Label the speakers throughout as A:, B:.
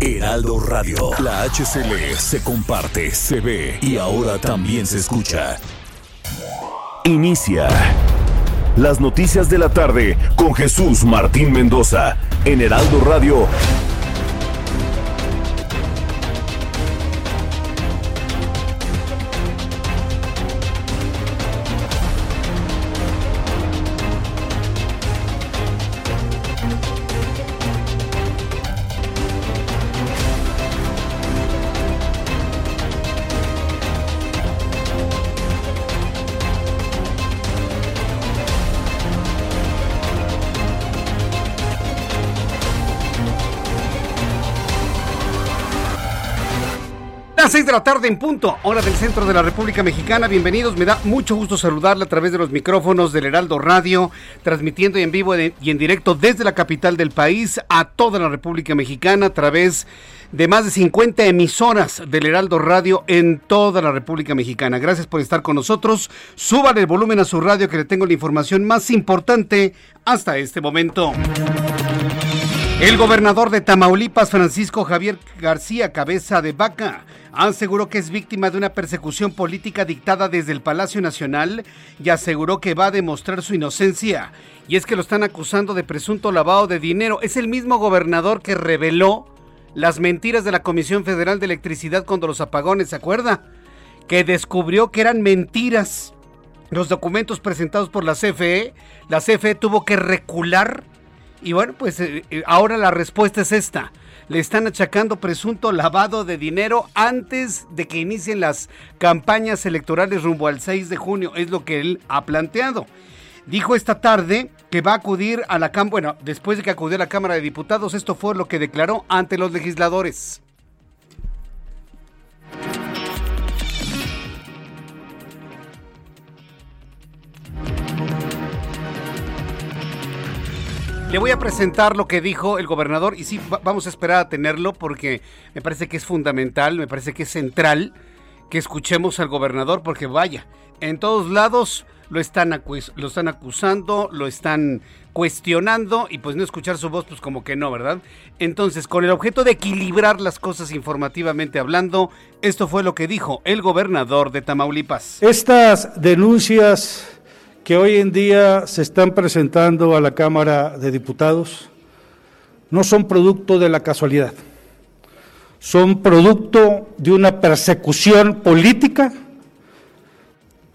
A: Heraldo Radio. La HCL se comparte, se ve y ahora también se escucha. Inicia las noticias de la tarde con Jesús Martín Mendoza en Heraldo Radio
B: de la tarde en punto, hora del centro de la República Mexicana. Bienvenidos, me da mucho gusto saludarle a través de los micrófonos del Heraldo Radio, transmitiendo en vivo y en directo desde la capital del país a toda la República Mexicana a través de más de 50 emisoras del Heraldo Radio en toda la República Mexicana. Gracias por estar con nosotros. Suban el volumen a su radio que le tengo la información más importante hasta este momento. El gobernador de Tamaulipas, Francisco Javier García Cabeza de Vaca, aseguró que es víctima de una persecución política dictada desde el Palacio Nacional y aseguró que va a demostrar su inocencia. Y es que lo están acusando de presunto lavado de dinero. Es el mismo gobernador que reveló las mentiras de la Comisión Federal de Electricidad cuando los apagones, ¿se acuerda? Que descubrió que eran mentiras los documentos presentados por la CFE. La CFE tuvo que recular y bueno, pues eh, eh, ahora la respuesta es esta. Le están achacando presunto lavado de dinero antes de que inicien las campañas electorales rumbo al 6 de junio. Es lo que él ha planteado. Dijo esta tarde que va a acudir a la Cámara, bueno, después de que acudió a la Cámara de Diputados, esto fue lo que declaró ante los legisladores. Le voy a presentar lo que dijo el gobernador y sí, vamos a esperar a tenerlo porque me parece que es fundamental, me parece que es central que escuchemos al gobernador porque vaya, en todos lados lo están, lo están acusando, lo están cuestionando y pues no escuchar su voz pues como que no, ¿verdad? Entonces, con el objeto de equilibrar las cosas informativamente hablando, esto fue lo que dijo el gobernador de Tamaulipas.
C: Estas denuncias que hoy en día se están presentando a la Cámara de Diputados no son producto de la casualidad, son producto de una persecución política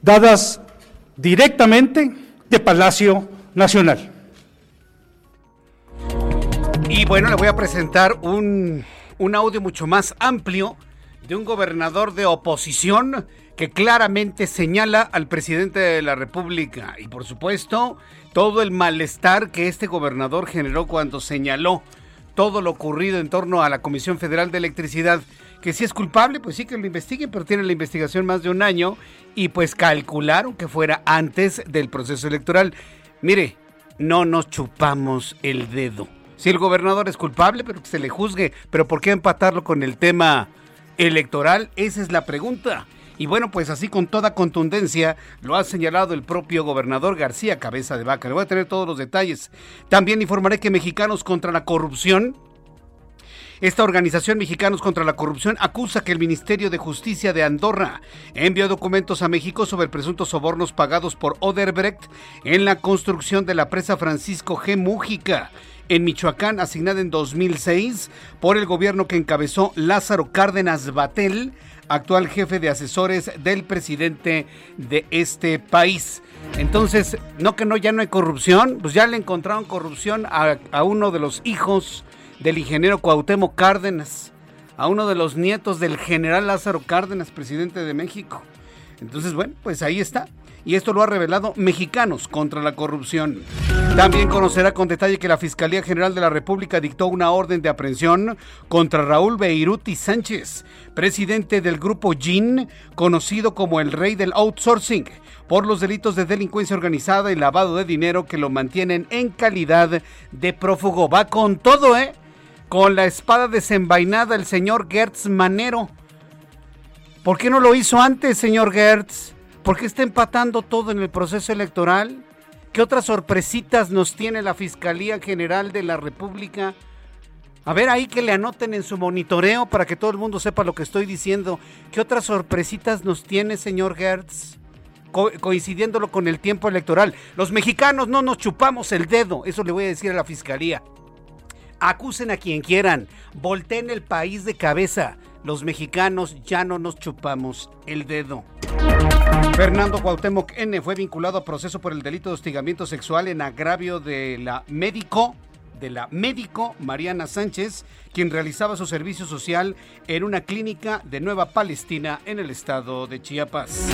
C: dadas directamente de Palacio Nacional.
B: Y bueno, le voy a presentar un, un audio mucho más amplio de un gobernador de oposición que claramente señala al presidente de la República y por supuesto todo el malestar que este gobernador generó cuando señaló todo lo ocurrido en torno a la Comisión Federal de Electricidad, que si es culpable, pues sí que lo investiguen, pero tiene la investigación más de un año y pues calcularon que fuera antes del proceso electoral. Mire, no nos chupamos el dedo. Si el gobernador es culpable, pero que se le juzgue, pero ¿por qué empatarlo con el tema electoral? Esa es la pregunta. Y bueno, pues así con toda contundencia lo ha señalado el propio gobernador García Cabeza de Vaca. Le voy a tener todos los detalles. También informaré que Mexicanos contra la Corrupción esta organización Mexicanos contra la Corrupción acusa que el Ministerio de Justicia de Andorra envió documentos a México sobre presuntos sobornos pagados por Oderbrecht en la construcción de la presa Francisco G. Mújica en Michoacán, asignada en 2006 por el gobierno que encabezó Lázaro Cárdenas Batel actual jefe de asesores del presidente de este país. Entonces, no que no, ya no hay corrupción, pues ya le encontraron corrupción a, a uno de los hijos del ingeniero Cuauhtémoc Cárdenas, a uno de los nietos del general Lázaro Cárdenas, presidente de México. Entonces, bueno, pues ahí está. Y esto lo ha revelado Mexicanos contra la Corrupción. También conocerá con detalle que la Fiscalía General de la República dictó una orden de aprehensión contra Raúl Beiruti Sánchez, presidente del grupo GIN, conocido como el rey del outsourcing, por los delitos de delincuencia organizada y lavado de dinero que lo mantienen en calidad de prófugo. Va con todo, ¿eh? Con la espada desenvainada el señor Gertz Manero. ¿Por qué no lo hizo antes, señor Gertz? ¿Por qué está empatando todo en el proceso electoral? ¿Qué otras sorpresitas nos tiene la Fiscalía General de la República? A ver ahí que le anoten en su monitoreo para que todo el mundo sepa lo que estoy diciendo. ¿Qué otras sorpresitas nos tiene, señor Gertz? coincidiéndolo con el tiempo electoral. Los mexicanos no nos chupamos el dedo, eso le voy a decir a la fiscalía. Acusen a quien quieran, volteen el país de cabeza los mexicanos ya no nos chupamos el dedo. Fernando Cuauhtémoc N. fue vinculado a proceso por el delito de hostigamiento sexual en agravio de la médico de la médico Mariana Sánchez, quien realizaba su servicio social en una clínica de Nueva Palestina en el estado de Chiapas.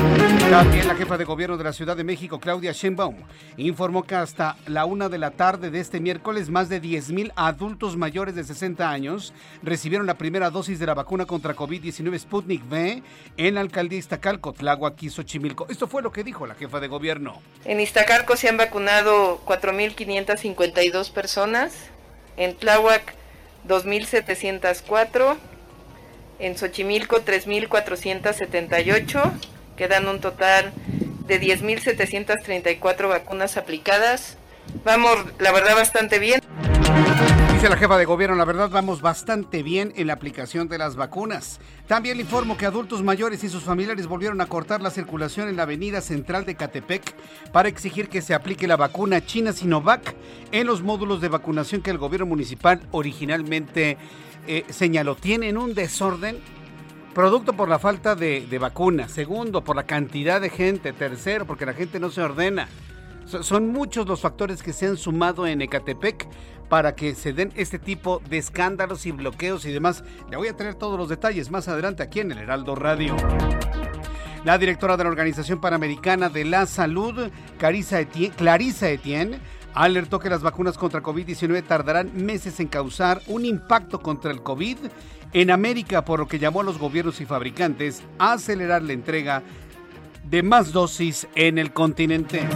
B: También la jefa de gobierno de la Ciudad de México, Claudia Sheinbaum, informó que hasta la una de la tarde de este miércoles más de 10 mil adultos mayores de 60 años recibieron la primera dosis de la vacuna contra COVID-19 Sputnik V en la alcaldía Iztacalco, Tláhuac y Xochimilco. Esto fue lo que dijo la jefa de gobierno.
D: En Iztacalco se han vacunado 4.552 personas en Tláhuac 2.704, en Xochimilco 3.478, quedan un total de 10.734 vacunas aplicadas. Vamos, la verdad, bastante bien.
B: Dice la jefa de gobierno, la verdad vamos bastante bien en la aplicación de las vacunas. También le informo que adultos mayores y sus familiares volvieron a cortar la circulación en la avenida central de Catepec para exigir que se aplique la vacuna china Sinovac en los módulos de vacunación que el gobierno municipal originalmente eh, señaló. Tienen un desorden Producto por la falta de, de vacunas. Segundo, por la cantidad de gente. Tercero, porque la gente no se ordena. Son muchos los factores que se han sumado en Ecatepec para que se den este tipo de escándalos y bloqueos y demás. Le voy a traer todos los detalles más adelante aquí en el Heraldo Radio. La directora de la Organización Panamericana de la Salud, Clarisa Etienne, alertó que las vacunas contra COVID-19 tardarán meses en causar un impacto contra el COVID en América, por lo que llamó a los gobiernos y fabricantes a acelerar la entrega de más dosis en el continente.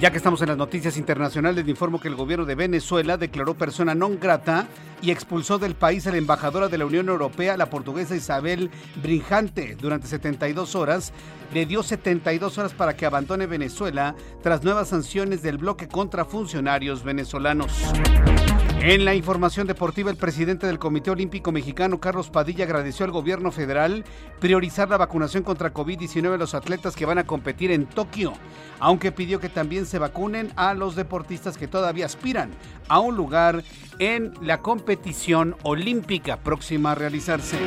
B: Ya que estamos en las noticias internacionales, le informo que el gobierno de Venezuela declaró persona non grata y expulsó del país a la embajadora de la Unión Europea, la portuguesa Isabel Brinjante, durante 72 horas. Le dio 72 horas para que abandone Venezuela tras nuevas sanciones del bloque contra funcionarios venezolanos. En la información deportiva, el presidente del Comité Olímpico Mexicano, Carlos Padilla, agradeció al gobierno federal priorizar la vacunación contra COVID-19 a los atletas que van a competir en Tokio, aunque pidió que también se vacunen a los deportistas que todavía aspiran a un lugar en la competición olímpica próxima a realizarse.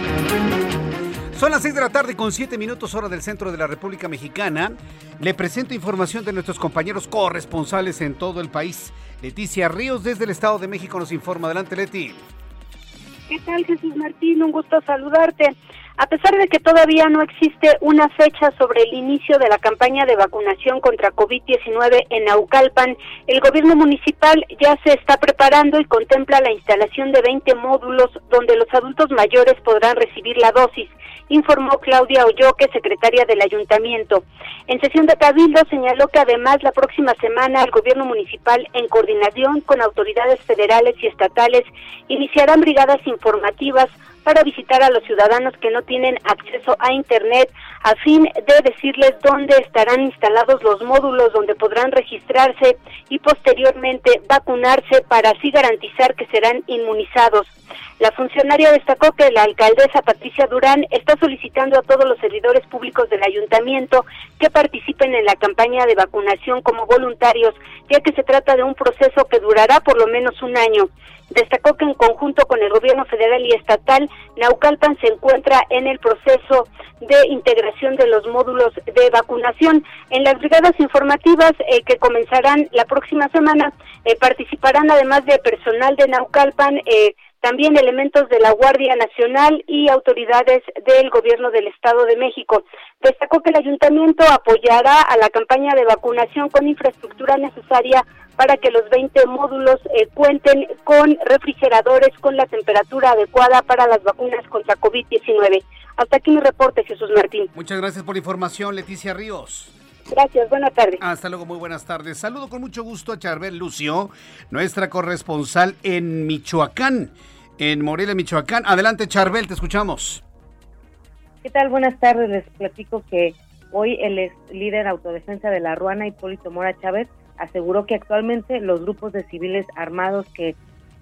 B: Son las 6 de la tarde con 7 minutos hora del centro de la República Mexicana. Le presento información de nuestros compañeros corresponsales en todo el país. Leticia Ríos desde el Estado de México nos informa. Adelante, Leti.
E: ¿Qué tal, Jesús Martín? Un gusto saludarte. A pesar de que todavía no existe una fecha sobre el inicio de la campaña de vacunación contra COVID-19 en Naucalpan, el gobierno municipal ya se está preparando y contempla la instalación de 20 módulos donde los adultos mayores podrán recibir la dosis, informó Claudia Oyoque, secretaria del ayuntamiento. En sesión de cabildo señaló que además la próxima semana el gobierno municipal, en coordinación con autoridades federales y estatales, iniciarán brigadas informativas para visitar a los ciudadanos que no tienen acceso a Internet a fin de decirles dónde estarán instalados los módulos donde podrán registrarse y posteriormente vacunarse para así garantizar que serán inmunizados. La funcionaria destacó que la alcaldesa Patricia Durán está solicitando a todos los servidores públicos del ayuntamiento que participen en la campaña de vacunación como voluntarios, ya que se trata de un proceso que durará por lo menos un año. Destacó que en conjunto con el gobierno federal y estatal, Naucalpan se encuentra en el proceso de integración de los módulos de vacunación. En las brigadas informativas eh, que comenzarán la próxima semana, eh, participarán además de personal de Naucalpan, eh, también elementos de la Guardia Nacional y autoridades del Gobierno del Estado de México. Destacó que el ayuntamiento apoyará a la campaña de vacunación con infraestructura necesaria para que los 20 módulos eh, cuenten con refrigeradores con la temperatura adecuada para las vacunas contra COVID-19. Hasta aquí mi reporte, Jesús Martín.
B: Muchas gracias por la información, Leticia Ríos.
E: Gracias, buenas tardes.
B: Hasta luego, muy buenas tardes. Saludo con mucho gusto a Charbel Lucio, nuestra corresponsal en Michoacán, en Morelia, Michoacán. Adelante, Charbel, te escuchamos.
F: ¿Qué tal? Buenas tardes. Les platico que hoy el líder autodefensa de la Ruana, Hipólito Mora Chávez, aseguró que actualmente los grupos de civiles armados que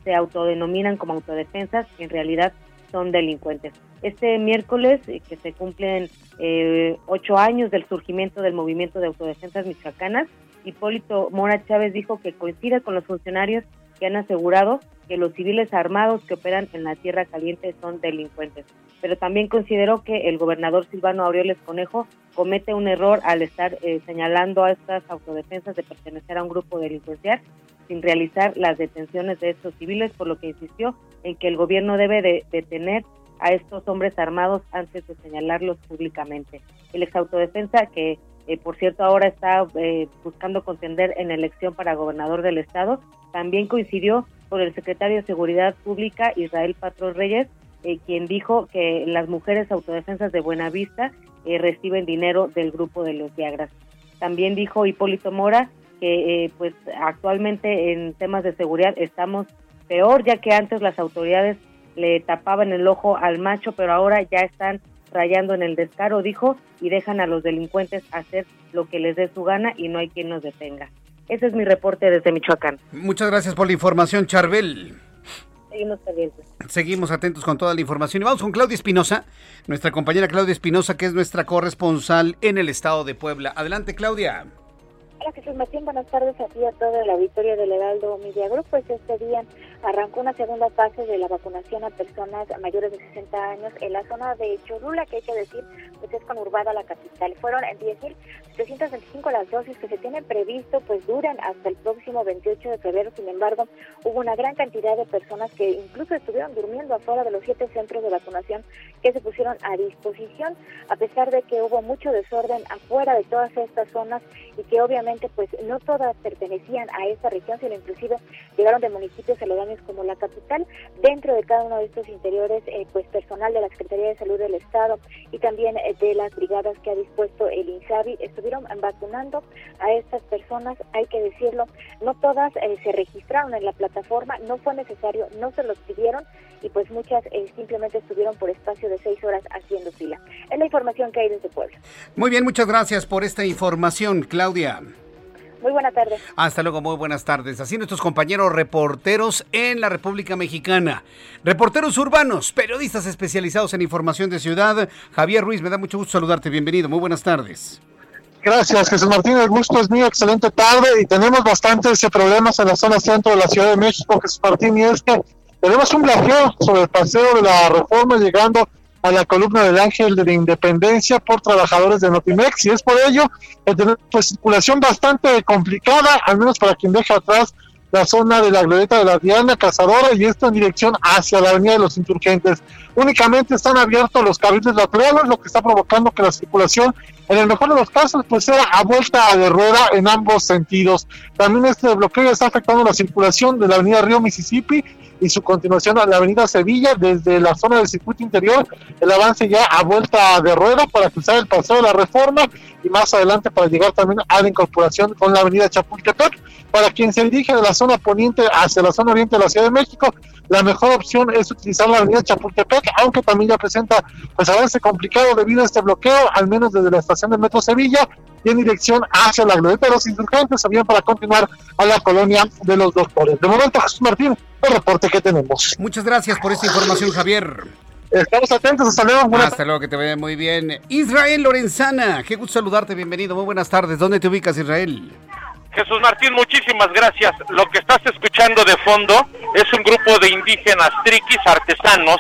F: se autodenominan como autodefensas en realidad son delincuentes. Este miércoles, eh, que se cumplen eh, ocho años del surgimiento del movimiento de autodefensas michoacanas, Hipólito Mora Chávez dijo que coincide con los funcionarios que han asegurado que los civiles armados que operan en la Tierra Caliente son delincuentes. Pero también consideró que el gobernador Silvano Aureoles Conejo comete un error al estar eh, señalando a estas autodefensas de pertenecer a un grupo delincuencial sin realizar las detenciones de estos civiles, por lo que insistió en que el gobierno debe de detener a estos hombres armados antes de señalarlos públicamente. El ex autodefensa, que eh, por cierto ahora está eh, buscando contender en elección para gobernador del estado, también coincidió con el secretario de Seguridad Pública, Israel Patrón Reyes, eh, quien dijo que las mujeres autodefensas de Buenavista reciben dinero del grupo de los Viagras. También dijo Hipólito Mora que pues actualmente en temas de seguridad estamos peor, ya que antes las autoridades le tapaban el ojo al macho, pero ahora ya están rayando en el descaro, dijo, y dejan a los delincuentes hacer lo que les dé su gana y no hay quien nos detenga. Ese es mi reporte desde Michoacán.
B: Muchas gracias por la información, Charbel.
F: Seguimos pendientes.
B: Seguimos atentos con toda la información. Y vamos con Claudia Espinosa, nuestra compañera Claudia Espinosa, que es nuestra corresponsal en el estado de Puebla. Adelante, Claudia.
G: Hola Jesús Martín, buenas tardes a ti a toda la auditorio del Heraldo Media Group. Pues este día arrancó una segunda fase de la vacunación a personas mayores de 60 años en la zona de Cholula, que hay que decir, pues es conurbada la capital. Fueron 10.725 las dosis que se tienen previsto, pues duran hasta el próximo 28 de febrero. Sin embargo, hubo una gran cantidad de personas que incluso estuvieron durmiendo afuera de los siete centros de vacunación que se pusieron a disposición, a pesar de que hubo mucho desorden afuera de todas estas zonas y que obviamente pues no todas pertenecían a esta región, sino inclusive llegaron de municipios aledaños como la capital. Dentro de cada uno de estos interiores, eh, pues personal de la Secretaría de Salud del Estado y también eh, de las brigadas que ha dispuesto el INSABI estuvieron vacunando a estas personas, hay que decirlo, no todas eh, se registraron en la plataforma, no fue necesario, no se los pidieron y pues muchas simplemente estuvieron por espacio de seis horas haciendo fila. Es la información que hay desde Puebla.
B: Muy bien, muchas gracias por esta información, Claudia.
G: Muy buenas tardes.
B: Hasta luego, muy buenas tardes. Así nuestros compañeros reporteros en la República Mexicana. Reporteros urbanos, periodistas especializados en información de ciudad. Javier Ruiz, me da mucho gusto saludarte. Bienvenido, muy buenas tardes.
H: Gracias, Jesús Martín. El gusto es mío. Excelente tarde. Y tenemos bastantes problemas en la zona centro de la Ciudad de México, Jesús Martín. Y es que tenemos un bloqueo sobre el paseo de la reforma llegando a la columna del Ángel de la Independencia por trabajadores de Notimex y es por ello que tenemos pues, circulación bastante complicada, al menos para quien deja atrás la zona de la glorieta de la Diana Cazadora y esto en dirección hacia la Avenida de los Insurgentes. Únicamente están abiertos los carriles laterales, lo que está provocando que la circulación, en el mejor de los casos, pues sea a vuelta de rueda en ambos sentidos. También este bloqueo está afectando la circulación de la Avenida Río Mississippi y su continuación a la avenida Sevilla desde la zona del circuito interior, el avance ya a vuelta de rueda para cruzar el paseo de la reforma y más adelante para llegar también a la incorporación con la avenida Chapultepec. Para quien se dirige de la zona poniente hacia la zona oriente de la Ciudad de México, la mejor opción es utilizar la avenida Chapultepec, aunque también ya presenta pues avance complicado debido a este bloqueo, al menos desde la estación del Metro Sevilla y en dirección hacia la glorieta de los insurgentes, también para continuar a la colonia de los doctores. De momento, Jesús Martín, el reporte que tenemos.
B: Muchas gracias por esta información, Javier.
H: Estamos atentos, hasta luego.
B: Hasta luego, que te vaya muy bien. Israel Lorenzana, qué gusto saludarte, bienvenido, muy buenas tardes. ¿Dónde te ubicas, Israel?
I: Jesús Martín, muchísimas gracias. Lo que estás escuchando de fondo es un grupo de indígenas triquis artesanos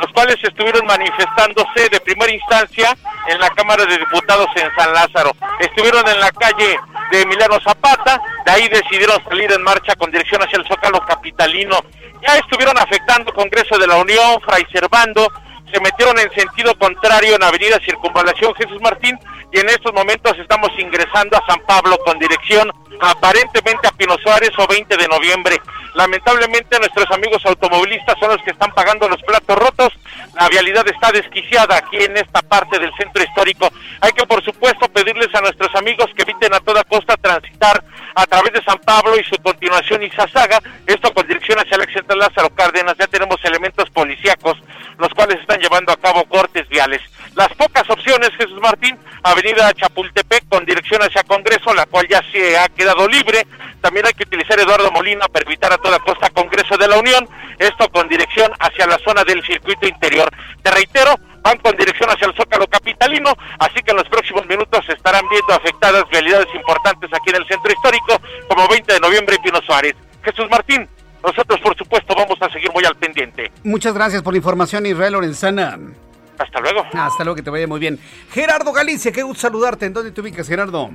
I: los cuales estuvieron manifestándose de primera instancia en la Cámara de Diputados en San Lázaro. Estuvieron en la calle de Emiliano Zapata, de ahí decidieron salir en marcha con dirección hacia el Zócalo Capitalino. Ya estuvieron afectando Congreso de la Unión, Fray Servando, se metieron en sentido contrario en Avenida Circunvalación Jesús Martín y en estos momentos estamos ingresando a San Pablo con dirección aparentemente a Pino Suárez o 20 de noviembre. Lamentablemente nuestros amigos automovilistas son los que están pagando los platos rotos. La vialidad está desquiciada aquí en esta parte del centro histórico. Hay que por supuesto pedirles a nuestros amigos que eviten a toda costa transitar a través de San Pablo y su continuación Izazaga, esto con dirección hacia el centro Lázaro Cárdenas. Ya tenemos elementos policíacos los cuales están llevando a cabo cortes viales. Las pocas opciones, Jesús Martín, Avenida Chapultepec con dirección hacia Congreso, la cual ya se ha quedado libre. También hay que utilizar Eduardo Molina para evitar a toda costa Congreso de la Unión, esto con dirección hacia la zona del circuito interior. Te reitero, van con dirección hacia el Zócalo Capitalino, así que en los próximos minutos se estarán viendo afectadas realidades importantes aquí en el centro histórico, como 20 de noviembre y Pino Suárez. Jesús Martín, nosotros, por supuesto, vamos a seguir muy al pendiente.
B: Muchas gracias por la información, Israel Lorenzana.
I: Hasta luego.
B: Hasta luego, que te vaya muy bien. Gerardo Galicia, qué gusto saludarte. ¿En dónde te ubicas, Gerardo?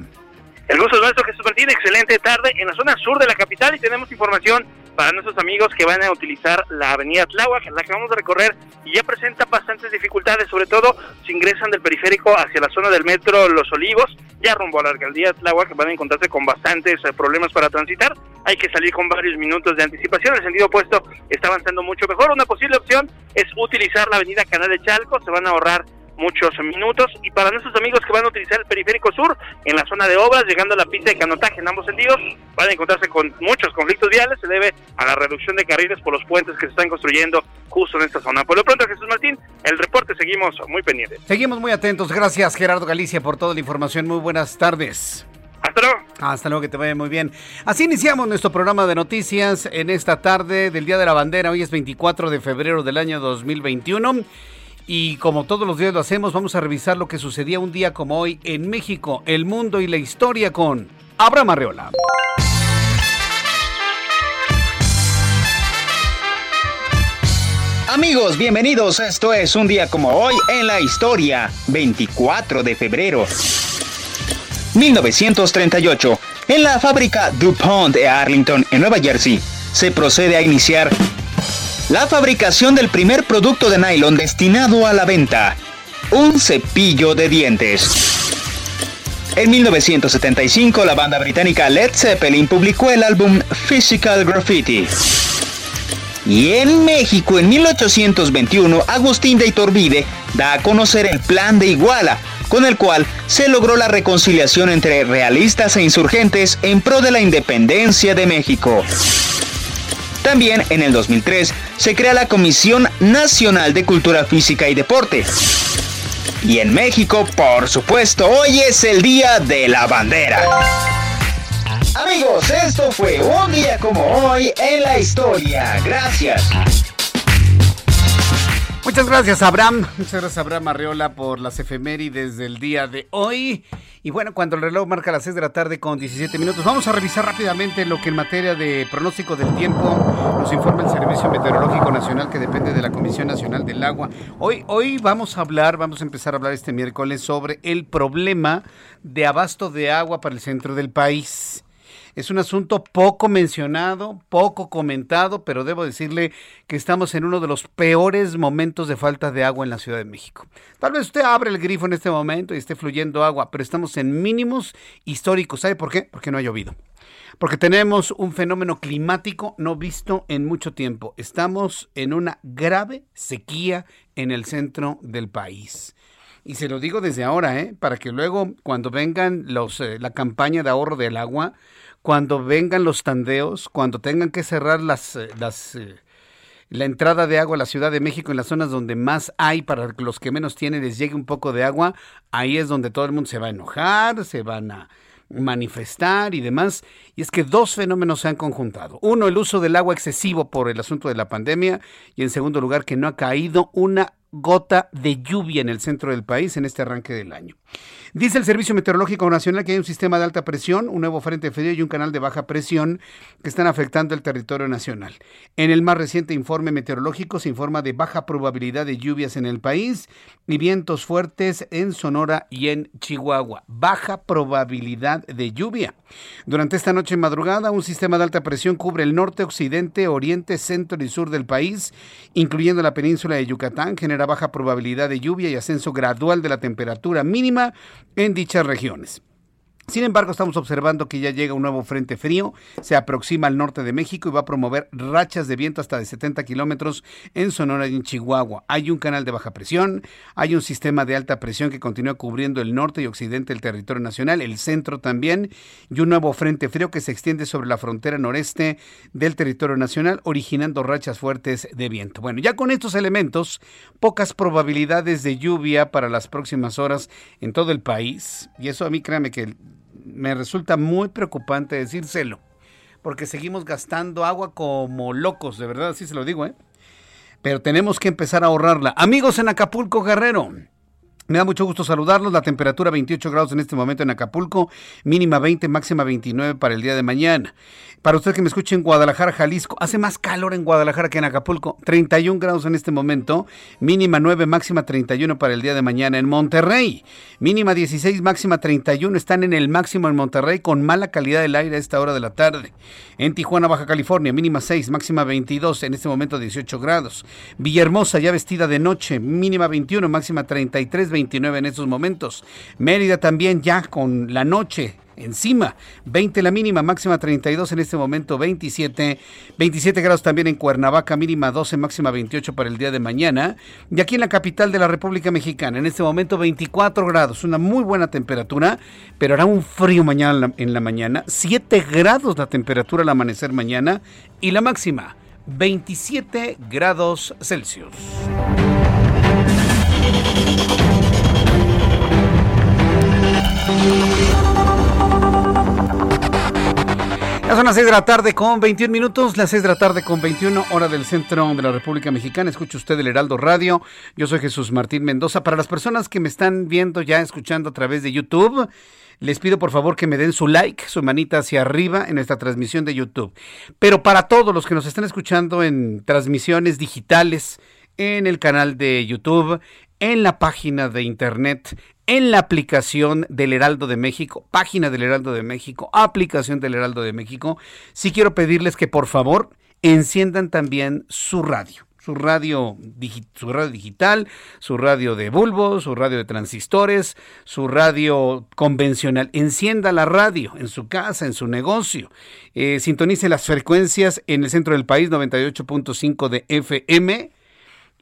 J: El gusto es nuestro, Jesús Martín. Excelente tarde en la zona sur de la capital y tenemos información para nuestros amigos que van a utilizar la avenida Tláhuac, la que vamos a recorrer y ya presenta bastantes dificultades, sobre todo si ingresan del periférico hacia la zona del metro Los Olivos, ya rumbo a la alcaldía Tláhuac van a encontrarse con bastantes eh, problemas para transitar, hay que salir con varios minutos de anticipación, el sentido opuesto está avanzando mucho mejor, una posible opción es utilizar la avenida Canal de Chalco, se van a ahorrar muchos minutos. Y para nuestros amigos que van a utilizar el periférico sur, en la zona de obras, llegando a la pista de canotaje en ambos sentidos, van a encontrarse con muchos conflictos viales. Se debe a la reducción de carriles por los puentes que se están construyendo justo en esta zona. Por lo pronto, Jesús Martín, el reporte seguimos muy pendientes.
B: Seguimos muy atentos. Gracias, Gerardo Galicia, por toda la información. Muy buenas tardes.
J: Hasta luego.
B: Hasta luego, que te vaya muy bien. Así iniciamos nuestro programa de noticias en esta tarde del Día de la Bandera. Hoy es 24 de febrero del año 2021. Y como todos los días lo hacemos, vamos a revisar lo que sucedía un día como hoy en México, el mundo y la historia con Abraham Arreola.
K: Amigos, bienvenidos. Esto es un día como hoy en la historia, 24 de febrero. 1938. En la fábrica DuPont de Arlington, en Nueva Jersey, se procede a iniciar la fabricación del primer producto de nylon destinado a la venta, un cepillo de dientes. En 1975, la banda británica Led Zeppelin publicó el álbum Physical Graffiti. Y en México, en 1821, Agustín de Iturbide da a conocer el Plan de Iguala, con el cual se logró la reconciliación entre realistas e insurgentes en pro de la independencia de México. También en el 2003 se crea la Comisión Nacional de Cultura Física y Deporte. Y en México, por supuesto, hoy es el Día de la Bandera. Amigos, esto fue un día como hoy en la historia. Gracias.
B: Muchas gracias, Abraham. Muchas gracias, Abraham Arreola, por las efemérides del día de hoy. Y bueno, cuando el reloj marca las 6 de la tarde con 17 minutos, vamos a revisar rápidamente lo que en materia de pronóstico del tiempo nos informa el Servicio Meteorológico Nacional que depende de la Comisión Nacional del Agua. Hoy, hoy vamos a hablar, vamos a empezar a hablar este miércoles sobre el problema de abasto de agua para el centro del país. Es un asunto poco mencionado, poco comentado, pero debo decirle que estamos en uno de los peores momentos de falta de agua en la Ciudad de México. Tal vez usted abre el grifo en este momento y esté fluyendo agua, pero estamos en mínimos históricos. ¿Sabe por qué? Porque no ha llovido. Porque tenemos un fenómeno climático no visto en mucho tiempo. Estamos en una grave sequía en el centro del país. Y se lo digo desde ahora, ¿eh? para que luego cuando vengan los, eh, la campaña de ahorro del agua, cuando vengan los tandeos, cuando tengan que cerrar las, eh, las eh, la entrada de agua a la Ciudad de México en las zonas donde más hay para que los que menos tienen les llegue un poco de agua, ahí es donde todo el mundo se va a enojar, se van a manifestar y demás. Y es que dos fenómenos se han conjuntado. Uno, el uso del agua excesivo por el asunto de la pandemia y en segundo lugar, que no ha caído una gota de lluvia en el centro del país en este arranque del año. Dice el Servicio Meteorológico Nacional que hay un sistema de alta presión, un nuevo frente frío y un canal de baja presión que están afectando el territorio nacional. En el más reciente informe meteorológico se informa de baja probabilidad de lluvias en el país y vientos fuertes en Sonora y en Chihuahua. Baja probabilidad de lluvia. Durante esta noche madrugada, un sistema de alta presión cubre el norte, occidente, oriente, centro y sur del país, incluyendo la península de Yucatán, genera baja probabilidad de lluvia y ascenso gradual de la temperatura mínima en dichas regiones. Sin embargo, estamos observando que ya llega un nuevo frente frío, se aproxima al norte de México y va a promover rachas de viento hasta de 70 kilómetros en Sonora y en Chihuahua. Hay un canal de baja presión, hay un sistema de alta presión que continúa cubriendo el norte y occidente del territorio nacional, el centro también, y un nuevo frente frío que se extiende sobre la frontera noreste del territorio nacional, originando rachas fuertes de viento. Bueno, ya con estos elementos, pocas probabilidades de lluvia para las próximas horas en todo el país, y eso a mí créame que me resulta muy preocupante decírselo, porque seguimos gastando agua como locos, de verdad, así se lo digo, ¿eh? Pero tenemos que empezar a ahorrarla. Amigos en Acapulco, Guerrero. Me da mucho gusto saludarlos. La temperatura 28 grados en este momento en Acapulco, mínima 20, máxima 29 para el día de mañana. Para usted que me escuche en Guadalajara, Jalisco, hace más calor en Guadalajara que en Acapulco. 31 grados en este momento, mínima 9, máxima 31 para el día de mañana en Monterrey. Mínima 16, máxima 31. Están en el máximo en Monterrey con mala calidad del aire a esta hora de la tarde. En Tijuana, Baja California, mínima 6, máxima 22, en este momento 18 grados. Villahermosa ya vestida de noche, mínima 21, máxima 33, 29 en estos momentos. Mérida también ya con la noche, encima. 20 la mínima, máxima 32 en este momento, 27. 27 grados también en Cuernavaca, mínima 12, máxima 28 para el día de mañana. Y aquí en la capital de la República Mexicana, en este momento 24 grados, una muy buena temperatura, pero hará un frío mañana en la mañana. 7 grados la temperatura al amanecer mañana y la máxima 27 grados Celsius. Ya son las 6 de la tarde con 21 minutos, las 6 de la tarde con 21, hora del centro de la República Mexicana. Escucha usted el Heraldo Radio. Yo soy Jesús Martín Mendoza. Para las personas que me están viendo ya, escuchando a través de YouTube, les pido por favor que me den su like, su manita hacia arriba en esta transmisión de YouTube. Pero para todos los que nos están escuchando en transmisiones digitales, en el canal de YouTube, en la página de internet, en la aplicación del Heraldo de México, página del Heraldo de México, aplicación del Heraldo de México, sí quiero pedirles que por favor enciendan también su radio. Su radio, su radio digital, su radio de bulbo, su radio de transistores, su radio convencional. Encienda la radio en su casa, en su negocio. Eh, sintonice las frecuencias en el centro del país, 98.5 de FM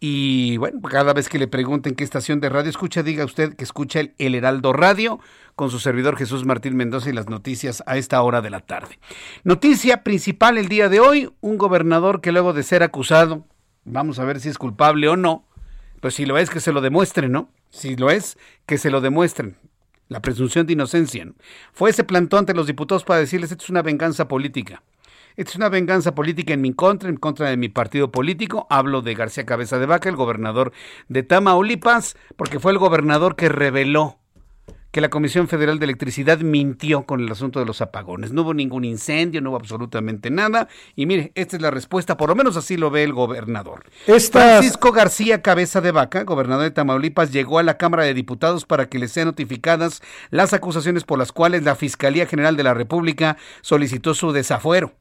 B: y bueno, cada vez que le pregunten qué estación de radio escucha, diga usted que escucha el, Heraldo Radio con su servidor Jesús Martín Mendoza y las noticias a esta hora de la tarde. Noticia principal el día de hoy, un gobernador que luego de ser acusado, vamos a ver si es culpable o no, pues si lo es, que se lo demuestren, ¿no? Si lo es, que se lo demuestren. La presunción de inocencia. Fue ese plantón ante los diputados para decirles, esto es una venganza política. Esta es una venganza política en mi contra, en contra de mi partido político. Hablo de García Cabeza de Vaca, el gobernador de Tamaulipas, porque fue el gobernador que reveló que la Comisión Federal de Electricidad mintió con el asunto de los apagones. No hubo ningún incendio, no hubo absolutamente nada. Y mire, esta es la respuesta, por lo menos así lo ve el gobernador. Francisco García Cabeza de Vaca, gobernador de Tamaulipas, llegó a la Cámara de Diputados para que le sean notificadas las acusaciones por las cuales la Fiscalía General de la República solicitó su desafuero.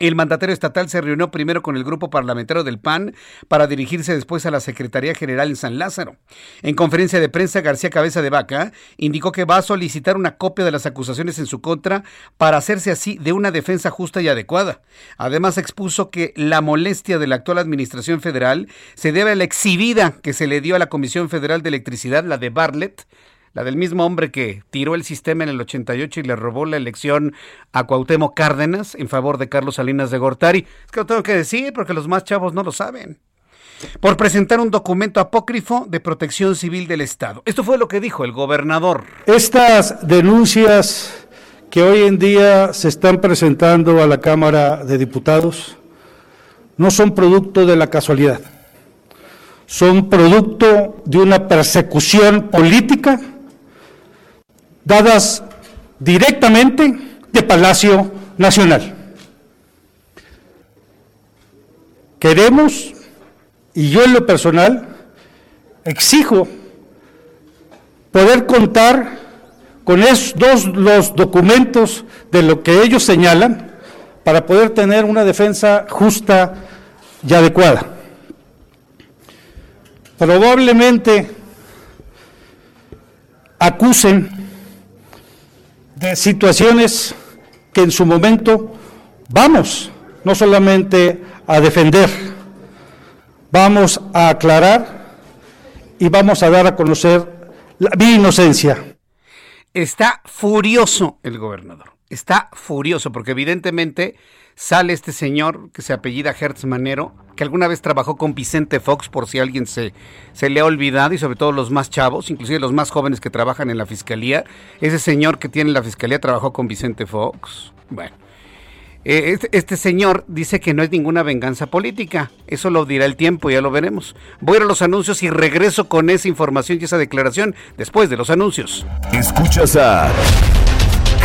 B: El mandatario estatal se reunió primero con el grupo parlamentario del PAN para dirigirse después a la Secretaría General en San Lázaro. En conferencia de prensa, García Cabeza de Vaca indicó que va a solicitar una copia de las acusaciones en su contra para hacerse así de una defensa justa y adecuada. Además, expuso que la molestia de la actual administración federal se debe a la exhibida que se le dio a la Comisión Federal de Electricidad, la de Bartlett, la del mismo hombre que tiró el sistema en el 88 y le robó la elección a Cuauhtémoc Cárdenas en favor de Carlos Salinas de Gortari. Es que lo tengo que decir porque los más chavos no lo saben. Por presentar un documento apócrifo de protección civil del Estado. Esto fue lo que dijo el gobernador.
C: Estas denuncias que hoy en día se están presentando a la Cámara de Diputados no son producto de la casualidad, son producto de una persecución política dadas directamente de Palacio Nacional. Queremos, y yo en lo personal, exijo poder contar con esos dos los documentos de lo que ellos señalan para poder tener una defensa justa y adecuada. Probablemente acusen de situaciones que en su momento vamos no solamente a defender, vamos a aclarar y vamos a dar a conocer mi inocencia.
B: Está furioso el gobernador, está furioso porque evidentemente sale este señor que se apellida Hertz Manero, que alguna vez trabajó con Vicente Fox, por si alguien se, se le ha olvidado, y sobre todo los más chavos, inclusive los más jóvenes que trabajan en la fiscalía. Ese señor que tiene la fiscalía trabajó con Vicente Fox. Bueno. Eh, este, este, señor dice que no es ninguna venganza política. Eso lo dirá el tiempo, ya lo veremos. Voy a a los anuncios y regreso con esa información y esa declaración después de los anuncios.
A: Escuchas a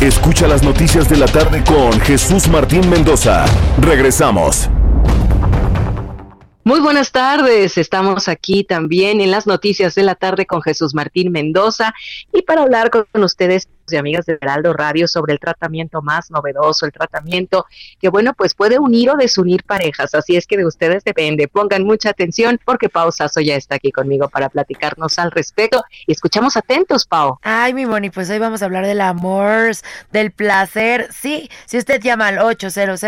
A: Escucha las noticias de la tarde con Jesús Martín Mendoza. Regresamos.
L: Muy buenas tardes, estamos aquí también en las noticias de la tarde con Jesús Martín Mendoza y para hablar con ustedes y amigas de Heraldo Radio sobre el tratamiento más novedoso, el tratamiento que, bueno, pues puede unir o desunir parejas. Así es que de ustedes depende. Pongan mucha atención porque Pau Sasso ya está aquí conmigo para platicarnos al respecto. Y escuchamos atentos, Pau.
M: Ay, mi Moni, pues hoy vamos a hablar del amor, del placer. Sí, si usted llama al 800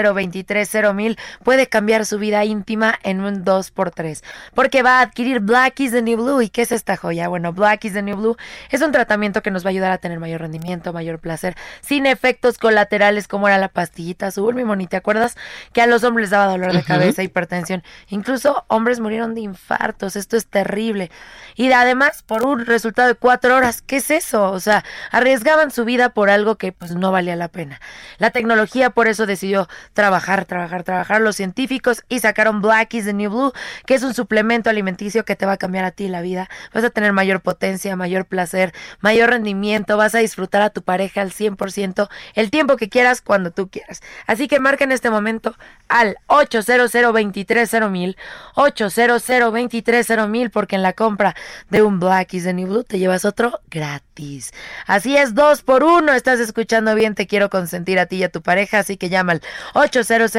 M: mil puede cambiar su vida íntima en un 2x3. Porque va a adquirir Black is the New Blue. ¿Y qué es esta joya? Bueno, Black is the New Blue es un tratamiento que nos va a ayudar a tener mayor rendimiento mayor placer, sin efectos colaterales como era la pastillita azul, mi moni, ¿te acuerdas? Que a los hombres les daba dolor de cabeza, hipertensión, incluso hombres murieron de infartos, esto es terrible. Y además, por un resultado de cuatro horas, ¿qué es eso? O sea, arriesgaban su vida por algo que pues no valía la pena. La tecnología por eso decidió trabajar, trabajar, trabajar los científicos y sacaron Black is the New Blue, que es un suplemento alimenticio que te va a cambiar a ti la vida. Vas a tener mayor potencia, mayor placer, mayor rendimiento, vas a disfrutar a tu pareja al 100% el tiempo que quieras cuando tú quieras. Así que marca en este momento al 800 mil 800 mil porque en la compra de un Black is the New Blue te llevas otro gratis. Así es, dos por uno. Estás escuchando bien, te quiero consentir a ti y a tu pareja, así que llama al 800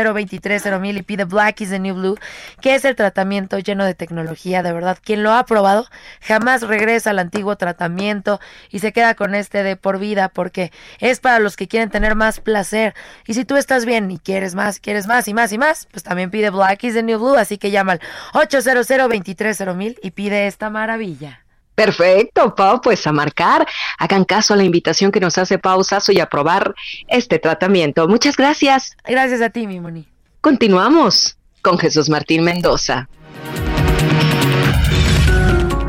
M: mil y pide Black is the New Blue, que es el tratamiento lleno de tecnología, de verdad. Quien lo ha probado jamás regresa al antiguo tratamiento y se queda con este de por vida porque es para los que quieren tener más placer. Y si tú estás bien y quieres más, quieres más y más y más, pues también pide Black is the New Blue, así que llama al 800 230 y pide esta maravilla.
L: Perfecto, Pau, pues a marcar. Hagan caso a la invitación que nos hace Pau Sasso y a probar este tratamiento. Muchas gracias.
M: Gracias a ti, mi Moni.
L: Continuamos con Jesús Martín Mendoza.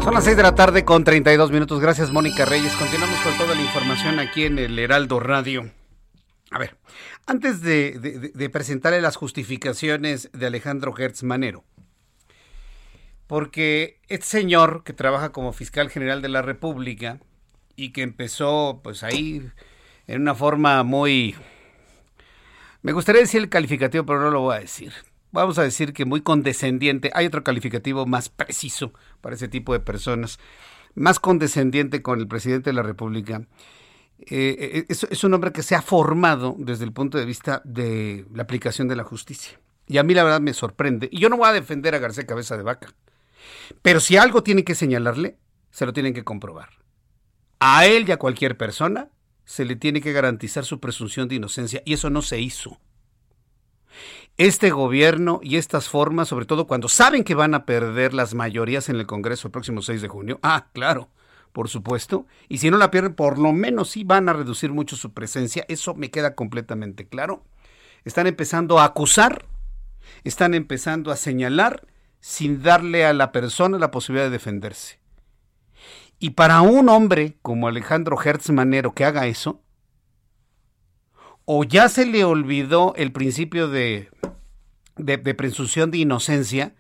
B: Son las 6 de la tarde con 32 minutos. Gracias, Mónica Reyes. Continuamos con toda la información aquí en el Heraldo Radio. A ver, antes de, presentarle las justificaciones de Alejandro Hertz Manero, porque este señor que trabaja como fiscal general de la República y que empezó pues ahí en una forma muy... Me gustaría decir el calificativo, pero no lo voy a decir vamos a decir que muy condescendiente. Hay otro calificativo más preciso para ese tipo de personas, más condescendiente con el presidente de la República. Eh, eh, es, un hombre que se ha formado desde el punto de vista de la aplicación de la justicia. Y a mí la verdad me sorprende. Y yo no voy a defender a García Cabeza de Vaca. Pero si algo tiene que señalarle, se lo tienen que comprobar. A él y a cualquier persona se le tiene que garantizar su presunción de inocencia. Y eso no se hizo este gobierno y estas formas, sobre todo cuando saben que van a perder las mayorías en el Congreso el próximo 6 de junio. Ah, claro, por supuesto, y si no la pierden, por lo menos sí van a reducir mucho su presencia, eso me queda completamente claro. Están empezando a acusar, están empezando a señalar sin darle a la persona la posibilidad de defenderse. Y para un hombre como Alejandro Hertz Manero que haga eso, o ya se le olvidó el principio de, de, presunción de inocencia,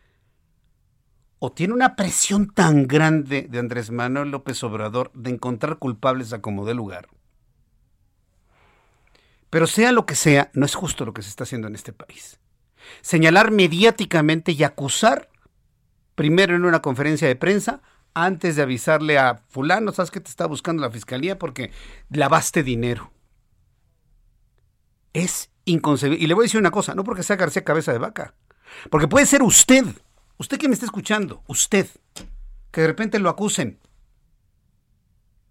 B: o tiene una presión tan grande de Andrés Manuel López Obrador de encontrar culpables a como de lugar. Pero sea lo que sea, no es justo lo que se está haciendo en este país. Señalar mediáticamente y acusar, primero en una conferencia de prensa, antes de avisarle a fulano, ¿sabes que te está buscando la fiscalía? Porque lavaste dinero. Es inconcebible. Y le voy a decir una cosa, no porque sea García Cabeza de Vaca, porque puede ser usted Usted que me está escuchando, usted, que de repente lo acusen.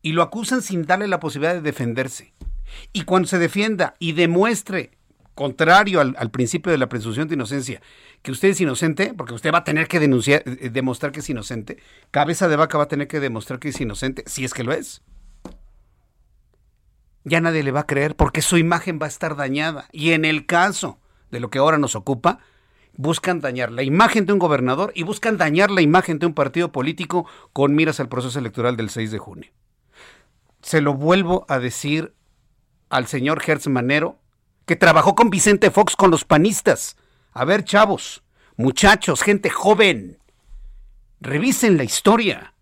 B: Y lo acusan sin darle la posibilidad de defenderse. Y cuando se defienda y demuestre, contrario al, principio de la presunción de inocencia, que usted es inocente, porque usted va a tener que denunciar, eh, demostrar que es inocente, cabeza de vaca va a tener que demostrar que es inocente, si es que lo es. Ya nadie le va a creer porque su imagen va a estar dañada. Y en el caso de lo que ahora nos ocupa, buscan dañar la imagen de un gobernador y buscan dañar la imagen de un partido político con miras al proceso electoral del 6 de junio. Se lo vuelvo a decir al señor Hertz Manero, que trabajó con Vicente Fox con los panistas. A ver, chavos, muchachos, gente joven, revisen la historia.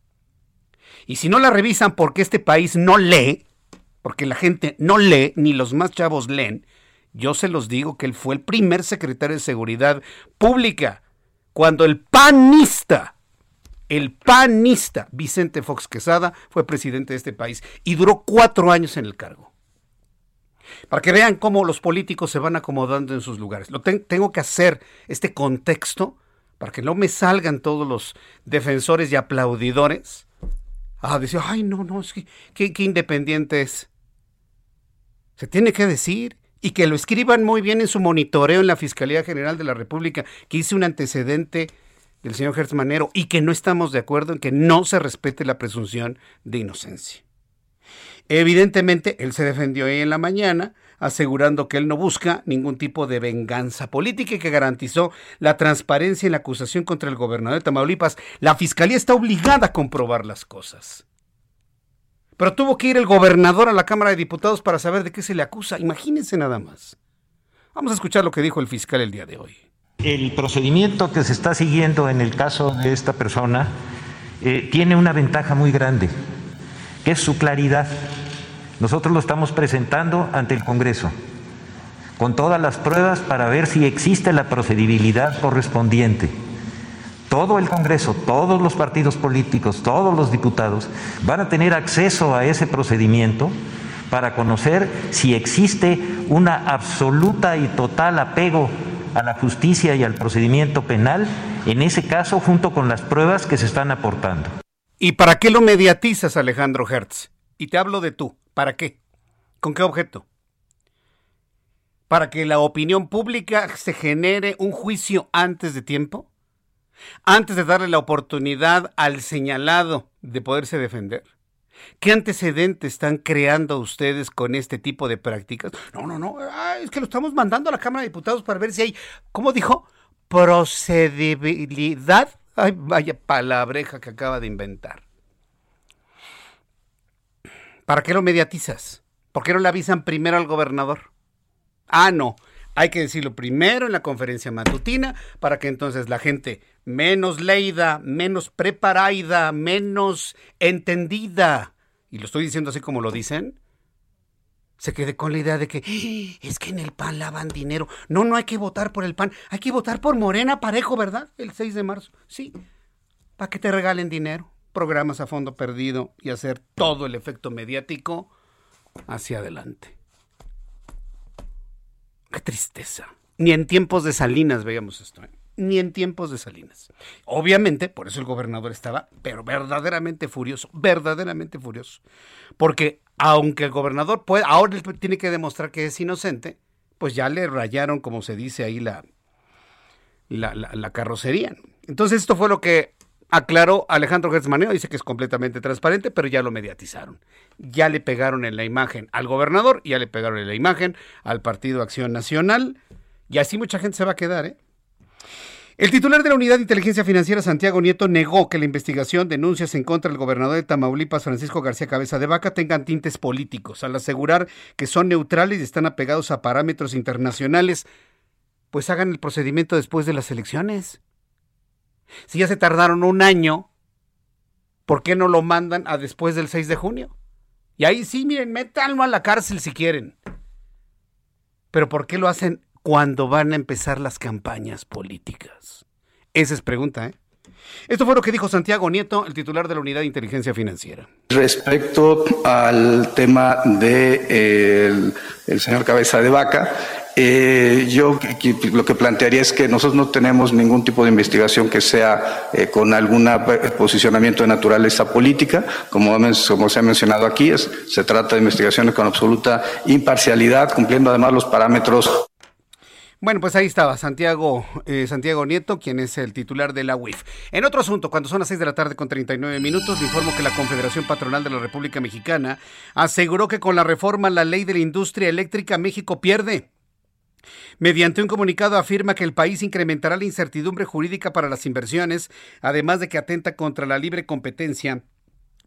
B: Y si no la revisan porque este país no lee, porque la gente no lee, ni los más chavos leen, yo se los digo que él fue el primer secretario de Seguridad Pública cuando el panista, el panista Vicente Fox Quesada fue presidente de este país y duró cuatro años en el cargo. Para que vean cómo los políticos se van acomodando en sus lugares. Tengo que hacer este contexto para que no me salgan todos los defensores y aplaudidores a decir, ay, no, no, es que, qué independiente es. Se tiene que decir y que lo escriban muy bien en su monitoreo en la Fiscalía General de la República, que hice un antecedente del señor Gertz Manero y que no estamos de acuerdo en que no se respete la presunción de inocencia. Evidentemente, él se defendió ahí en la mañana, asegurando que él no busca ningún tipo de venganza política y que garantizó la transparencia en la acusación contra el gobernador de Tamaulipas. La fiscalía está obligada a comprobar las cosas. Pero tuvo que ir el gobernador a la Cámara de Diputados para saber de qué se le acusa. Imagínense nada más. Vamos a escuchar lo que dijo el fiscal el día de hoy.
N: El procedimiento que se está siguiendo en el caso de esta persona eh, tiene una ventaja muy grande, que es su claridad. Nosotros lo estamos presentando ante el Congreso con todas las pruebas para ver si existe la procedibilidad correspondiente todo el Congreso, todos los partidos políticos, todos los diputados van a tener acceso a ese procedimiento para conocer si existe una absoluta y total apego a la justicia y al procedimiento penal, en ese caso junto con las pruebas que se están aportando.
B: ¿Y para qué lo mediatizas, Alejandro Hertz? Y te hablo de tú, ¿para qué? ¿Con qué objeto? ¿Para que la opinión pública se genere un juicio antes de tiempo? Antes de darle la oportunidad al señalado de poderse defender? ¿Qué antecedentes están creando ustedes con este tipo de prácticas? No, no, no, es que lo estamos mandando a la Cámara de Diputados para ver si hay, ¿cómo dijo? Procedibilidad. Ay, vaya palabreja que acaba de inventar. ¿Para qué lo mediatizas? ¿Por qué no le avisan primero al gobernador? Ah, no, hay que decirlo primero en la conferencia matutina para que entonces la gente menos leída, menos preparada, menos entendida, y lo estoy diciendo así como lo dicen, se quede con la idea de que ¡Ah! es que en el PAN lavan dinero. No, no hay que votar por el PAN, hay que votar por Morena Parejo, ¿verdad? El 6 de marzo. Sí, para que te regalen dinero, programas a fondo perdido y hacer todo el efecto mediático hacia adelante. Qué tristeza. Ni en tiempos de Salinas veíamos esto. ¿eh? Ni en tiempos de Salinas. Obviamente, por eso el gobernador estaba, pero verdaderamente furioso, verdaderamente furioso. Porque aunque el gobernador puede, ahora tiene que demostrar que es inocente, pues ya le rayaron, como se dice ahí, la, la, la, carrocería. Entonces esto fue lo que aclaró Alejandro Gertz Manero, dice que es completamente transparente, pero ya lo mediatizaron. Ya le pegaron en la imagen al gobernador, ya le pegaron en la imagen al Partido Acción Nacional, y así mucha gente se va a quedar, ¿eh? El titular de la Unidad de Inteligencia Financiera, Santiago Nieto, negó que la investigación denuncias en contra del gobernador de Tamaulipas, Francisco García Cabeza de Vaca, tengan tintes políticos, al asegurar que son neutrales y están apegados a parámetros internacionales. Pues hagan el procedimiento después de las elecciones. Si ya se tardaron un año, ¿por qué no lo mandan a después del 6 de junio? Y ahí sí, miren, métanlo a la cárcel si quieren. Pero ¿por qué lo hacen cuando van a empezar las campañas políticas? Esa es pregunta, ¿eh? Esto fue lo que dijo Santiago Nieto, el titular de la Unidad de Inteligencia Financiera.
O: Respecto al tema de señor Cabeza de Vaca, eh, yo lo que plantearía es que nosotros no tenemos ningún tipo de investigación que sea eh, con algún posicionamiento de naturaleza política. Como, se ha mencionado aquí, se trata de investigaciones con absoluta imparcialidad, cumpliendo además los parámetros
B: bueno, pues ahí estaba Santiago, eh, Santiago Nieto, quien es el titular de la UIF. En otro asunto, cuando son las 6 de la tarde con 39 minutos, le informo que la Confederación Patronal de la República Mexicana aseguró que con la reforma a la ley de la industria eléctrica México pierde. Mediante un comunicado afirma que el país incrementará la incertidumbre jurídica para las inversiones, además de que atenta contra la libre competencia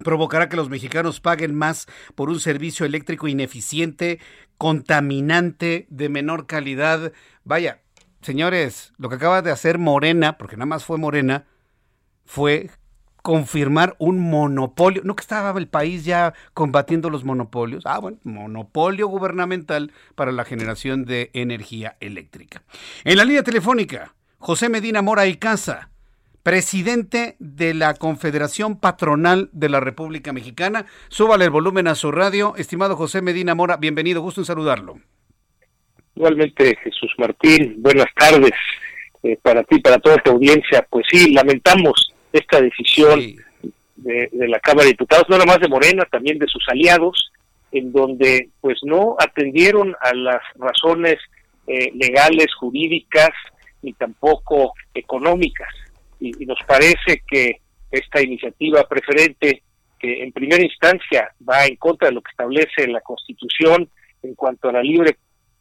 B: provocará que los mexicanos paguen más por un servicio eléctrico ineficiente, contaminante, de menor calidad. Vaya, señores, lo que acaba de hacer Morena, porque nada más fue Morena, fue confirmar un monopolio. No que estaba el país ya combatiendo los monopolios. Ah, bueno, monopolio gubernamental para la generación de energía eléctrica. En la línea telefónica, José Medina Mora y Casa presidente de la Confederación Patronal de la República Mexicana. Súbale el volumen a su radio. Estimado José Medina Mora, bienvenido, gusto en saludarlo.
P: Igualmente, Jesús Martín, buenas tardes eh, para ti, para toda tu audiencia. Pues sí, lamentamos esta decisión de, la Cámara de Diputados, no nada más de Morena, también de sus aliados, en donde pues no atendieron a las razones eh, legales, jurídicas, ni tampoco económicas y, nos parece que esta iniciativa preferente, que en primera instancia va en contra de lo que establece la Constitución en cuanto a la libre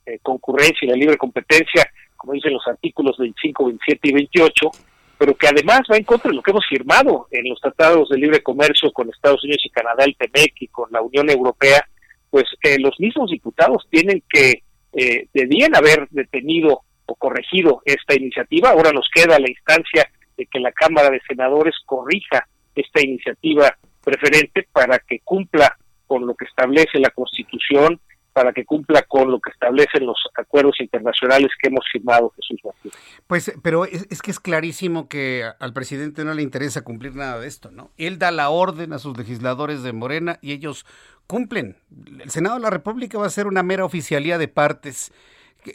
P: eh, concurrencia y la libre competencia, como dicen los artículos 25, 27 y 28, pero que además va en contra de lo que hemos firmado en los tratados de libre comercio con Estados Unidos y Canadá, el TEMEC y con la Unión Europea, pues eh, los mismos diputados tienen que, eh, debían haber detenido o corregido esta iniciativa. Ahora nos queda la instancia de que la Cámara de Senadores corrija esta iniciativa preferente para que cumpla con lo que establece la Constitución, para que cumpla con lo que establecen los acuerdos internacionales que hemos firmado, Jesús Martín.
B: Pues, pero es, que es clarísimo que al presidente no le interesa cumplir nada de esto, ¿no? Él da la orden a sus legisladores de Morena y ellos cumplen. El Senado de la República va a ser una mera oficialía de partes.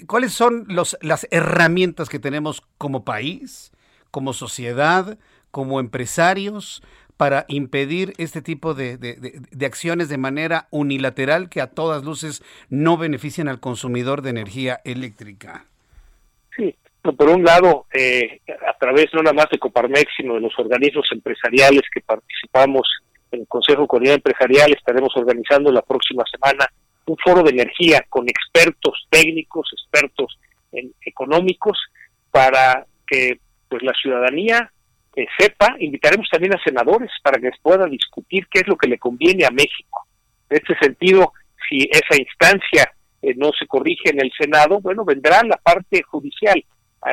B: ¿Cuáles son los, las herramientas que tenemos como país? como sociedad, como empresarios, para impedir este tipo de, de, acciones de manera unilateral que a todas luces no benefician al consumidor de energía eléctrica.
P: Sí, por un lado, eh, a través no nada más de Coparmex, sino de los organismos empresariales que participamos en el Consejo Comunidad Empresarial, estaremos organizando la próxima semana un foro de energía con expertos técnicos, expertos en, económicos, para que pues la ciudadanía eh, sepa, invitaremos también a senadores para que pueda discutir qué es lo que le conviene a México. En este sentido, si esa instancia eh, no se corrige en el Senado, bueno, vendrá la parte judicial.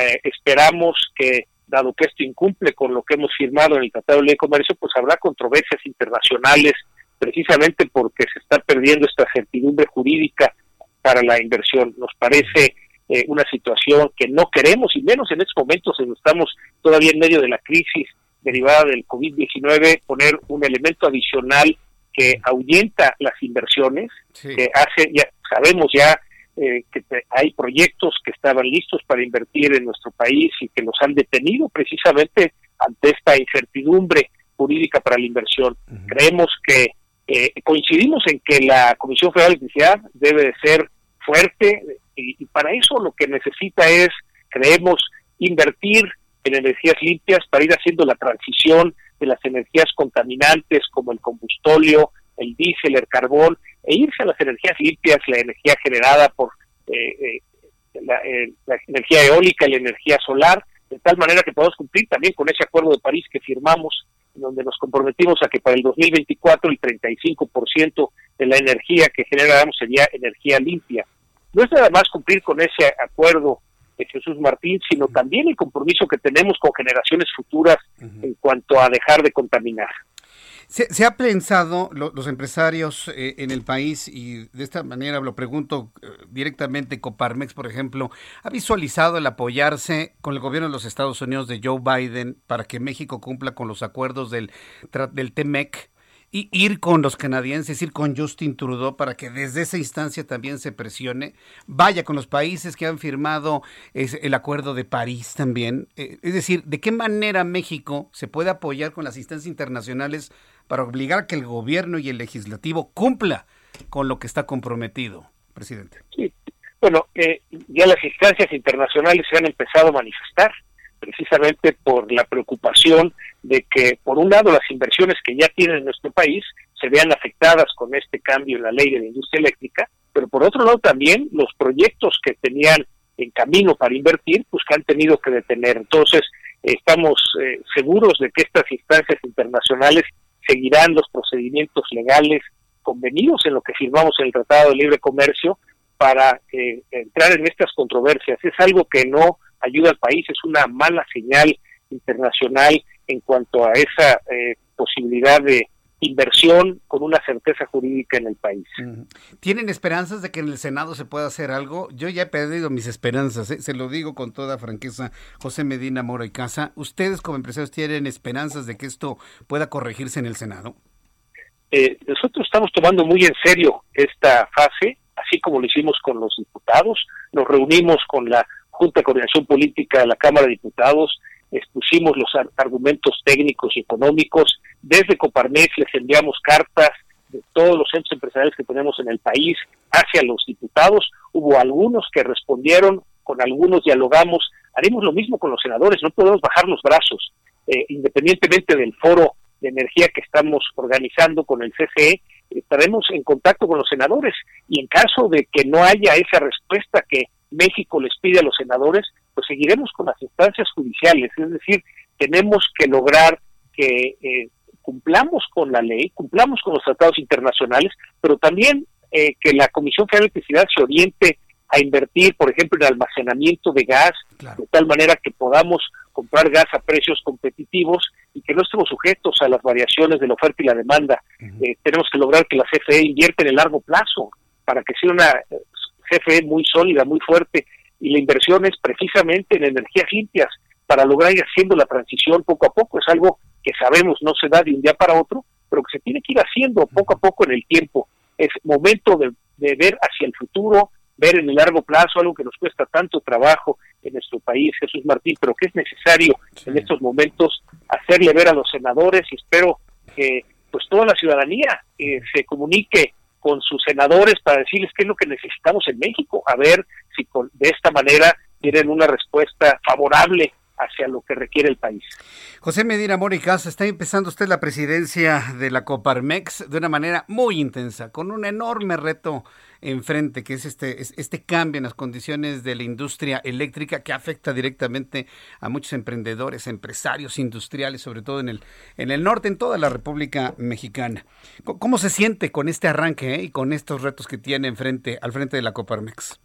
P: Eh, esperamos que, dado que esto incumple con lo que hemos firmado en el Tratado de Ley de Comercio, pues habrá controversias internacionales precisamente porque se está perdiendo esta certidumbre jurídica para la inversión. Nos parece eh, una situación que no queremos, y menos en estos momentos en estamos todavía en medio de la crisis derivada del COVID-19, poner un elemento adicional que ahuyenta las inversiones, que hace, ya sabemos ya eh, que hay proyectos que estaban listos para invertir en nuestro país y que los han detenido precisamente ante esta incertidumbre jurídica para la inversión. Creemos que eh, coincidimos en que la Comisión Federal de Electricidad debe de ser fuerte, y, para eso lo que necesita es, creemos, invertir en energías limpias para ir haciendo la transición de las energías contaminantes como el combustóleo, el diésel, el carbón, e irse a las energías limpias, la energía generada por eh, la, la, energía eólica y la energía solar, de tal manera que podamos cumplir también con ese acuerdo de París que firmamos, donde nos comprometimos a que para el 2024 el 35% de la energía que generáramos sería energía limpia. No es nada más cumplir con ese acuerdo de Jesús Martín, sino también el compromiso que tenemos con generaciones futuras en cuanto a dejar de contaminar.
B: ¿Se, ha pensado los empresarios eh, en el país, y de esta manera lo pregunto eh, directamente, Coparmex, por ejemplo, ha visualizado el apoyarse con el gobierno de los Estados Unidos de Joe Biden para que México cumpla con los acuerdos del, del TEMEC? Y ir con los canadienses, ir con Justin Trudeau para que desde esa instancia también se presione, vaya con los países que han firmado el acuerdo de París también. Eh, es decir, ¿de qué manera México se puede apoyar con las instancias internacionales para obligar a que el gobierno y el legislativo cumpla con lo que está comprometido, presidente.
P: Sí. Bueno, eh, ya las instancias internacionales se han empezado a manifestar precisamente por la preocupación de que, por un lado, las inversiones que ya tienen en nuestro país se vean afectadas con este cambio en la ley de la industria eléctrica, pero por otro lado también los proyectos que tenían en camino para invertir, pues que han tenido que detener. Entonces, estamos eh, seguros de que estas instancias internacionales seguirán los procedimientos legales convenidos en lo que firmamos en el Tratado de Libre Comercio para eh, entrar en estas controversias. Es algo que no ayuda al país, es una mala señal internacional en cuanto a esa eh, posibilidad de inversión con una certeza jurídica en el país.
B: ¿Tienen esperanzas de que en el Senado se pueda hacer algo? Yo ya he perdido mis esperanzas, ¿eh? se lo digo con toda franqueza, José Medina Mora y Casa. ¿Ustedes como empresarios tienen esperanzas de que esto pueda corregirse en el Senado?
P: Eh, nosotros estamos tomando muy en serio esta fase, así como lo hicimos con los diputados. Nos reunimos con la Junta de Coordinación Política de la Cámara de Diputados, expusimos los argumentos técnicos y económicos. Desde Coparmex les enviamos cartas de todos los centros empresariales que tenemos en el país hacia los diputados. Hubo algunos que respondieron, con algunos dialogamos. Haremos lo mismo con los senadores, no podemos bajar los brazos. Eh, independientemente del foro de energía que estamos organizando con el CCE, estaremos en contacto con los senadores y en caso de que no haya esa respuesta que México les pide a los senadores, pues seguiremos con las instancias judiciales, es decir, tenemos que lograr que eh, cumplamos con la ley, cumplamos con los tratados internacionales, pero también eh, que la Comisión Federal de Electricidad se oriente a invertir, por ejemplo, en almacenamiento de gas, de tal manera que podamos comprar gas a precios competitivos y que no estemos sujetos a las variaciones de la oferta y la demanda. Eh, tenemos que lograr que la CFE invierta en el largo plazo para que sea una CFE muy sólida, muy fuerte y la inversión es precisamente en energías limpias para lograr ir haciendo la transición poco a poco. Es algo que sabemos no se da de un día para otro, pero que se tiene que ir haciendo poco a poco en el tiempo. Es momento de, ver hacia el futuro, ver en el largo plazo algo que nos cuesta tanto trabajo en nuestro país, Jesús Martín, pero que es necesario en estos momentos hacerle ver a los senadores y espero que pues toda la ciudadanía eh, se comunique con sus senadores para decirles qué es lo que necesitamos en México, a ver si con, de esta manera tienen una respuesta favorable hacia lo que requiere el país.
B: José Medina Casa, está empezando usted la presidencia de la Coparmex de una manera muy intensa, con un enorme reto enfrente, que es este, este cambio en las condiciones de la industria eléctrica que afecta directamente a muchos emprendedores, empresarios industriales, sobre todo en el, en el norte, en toda la República Mexicana. ¿Cómo se siente con este arranque eh, y con estos retos que tiene enfrente, al frente de la Coparmex?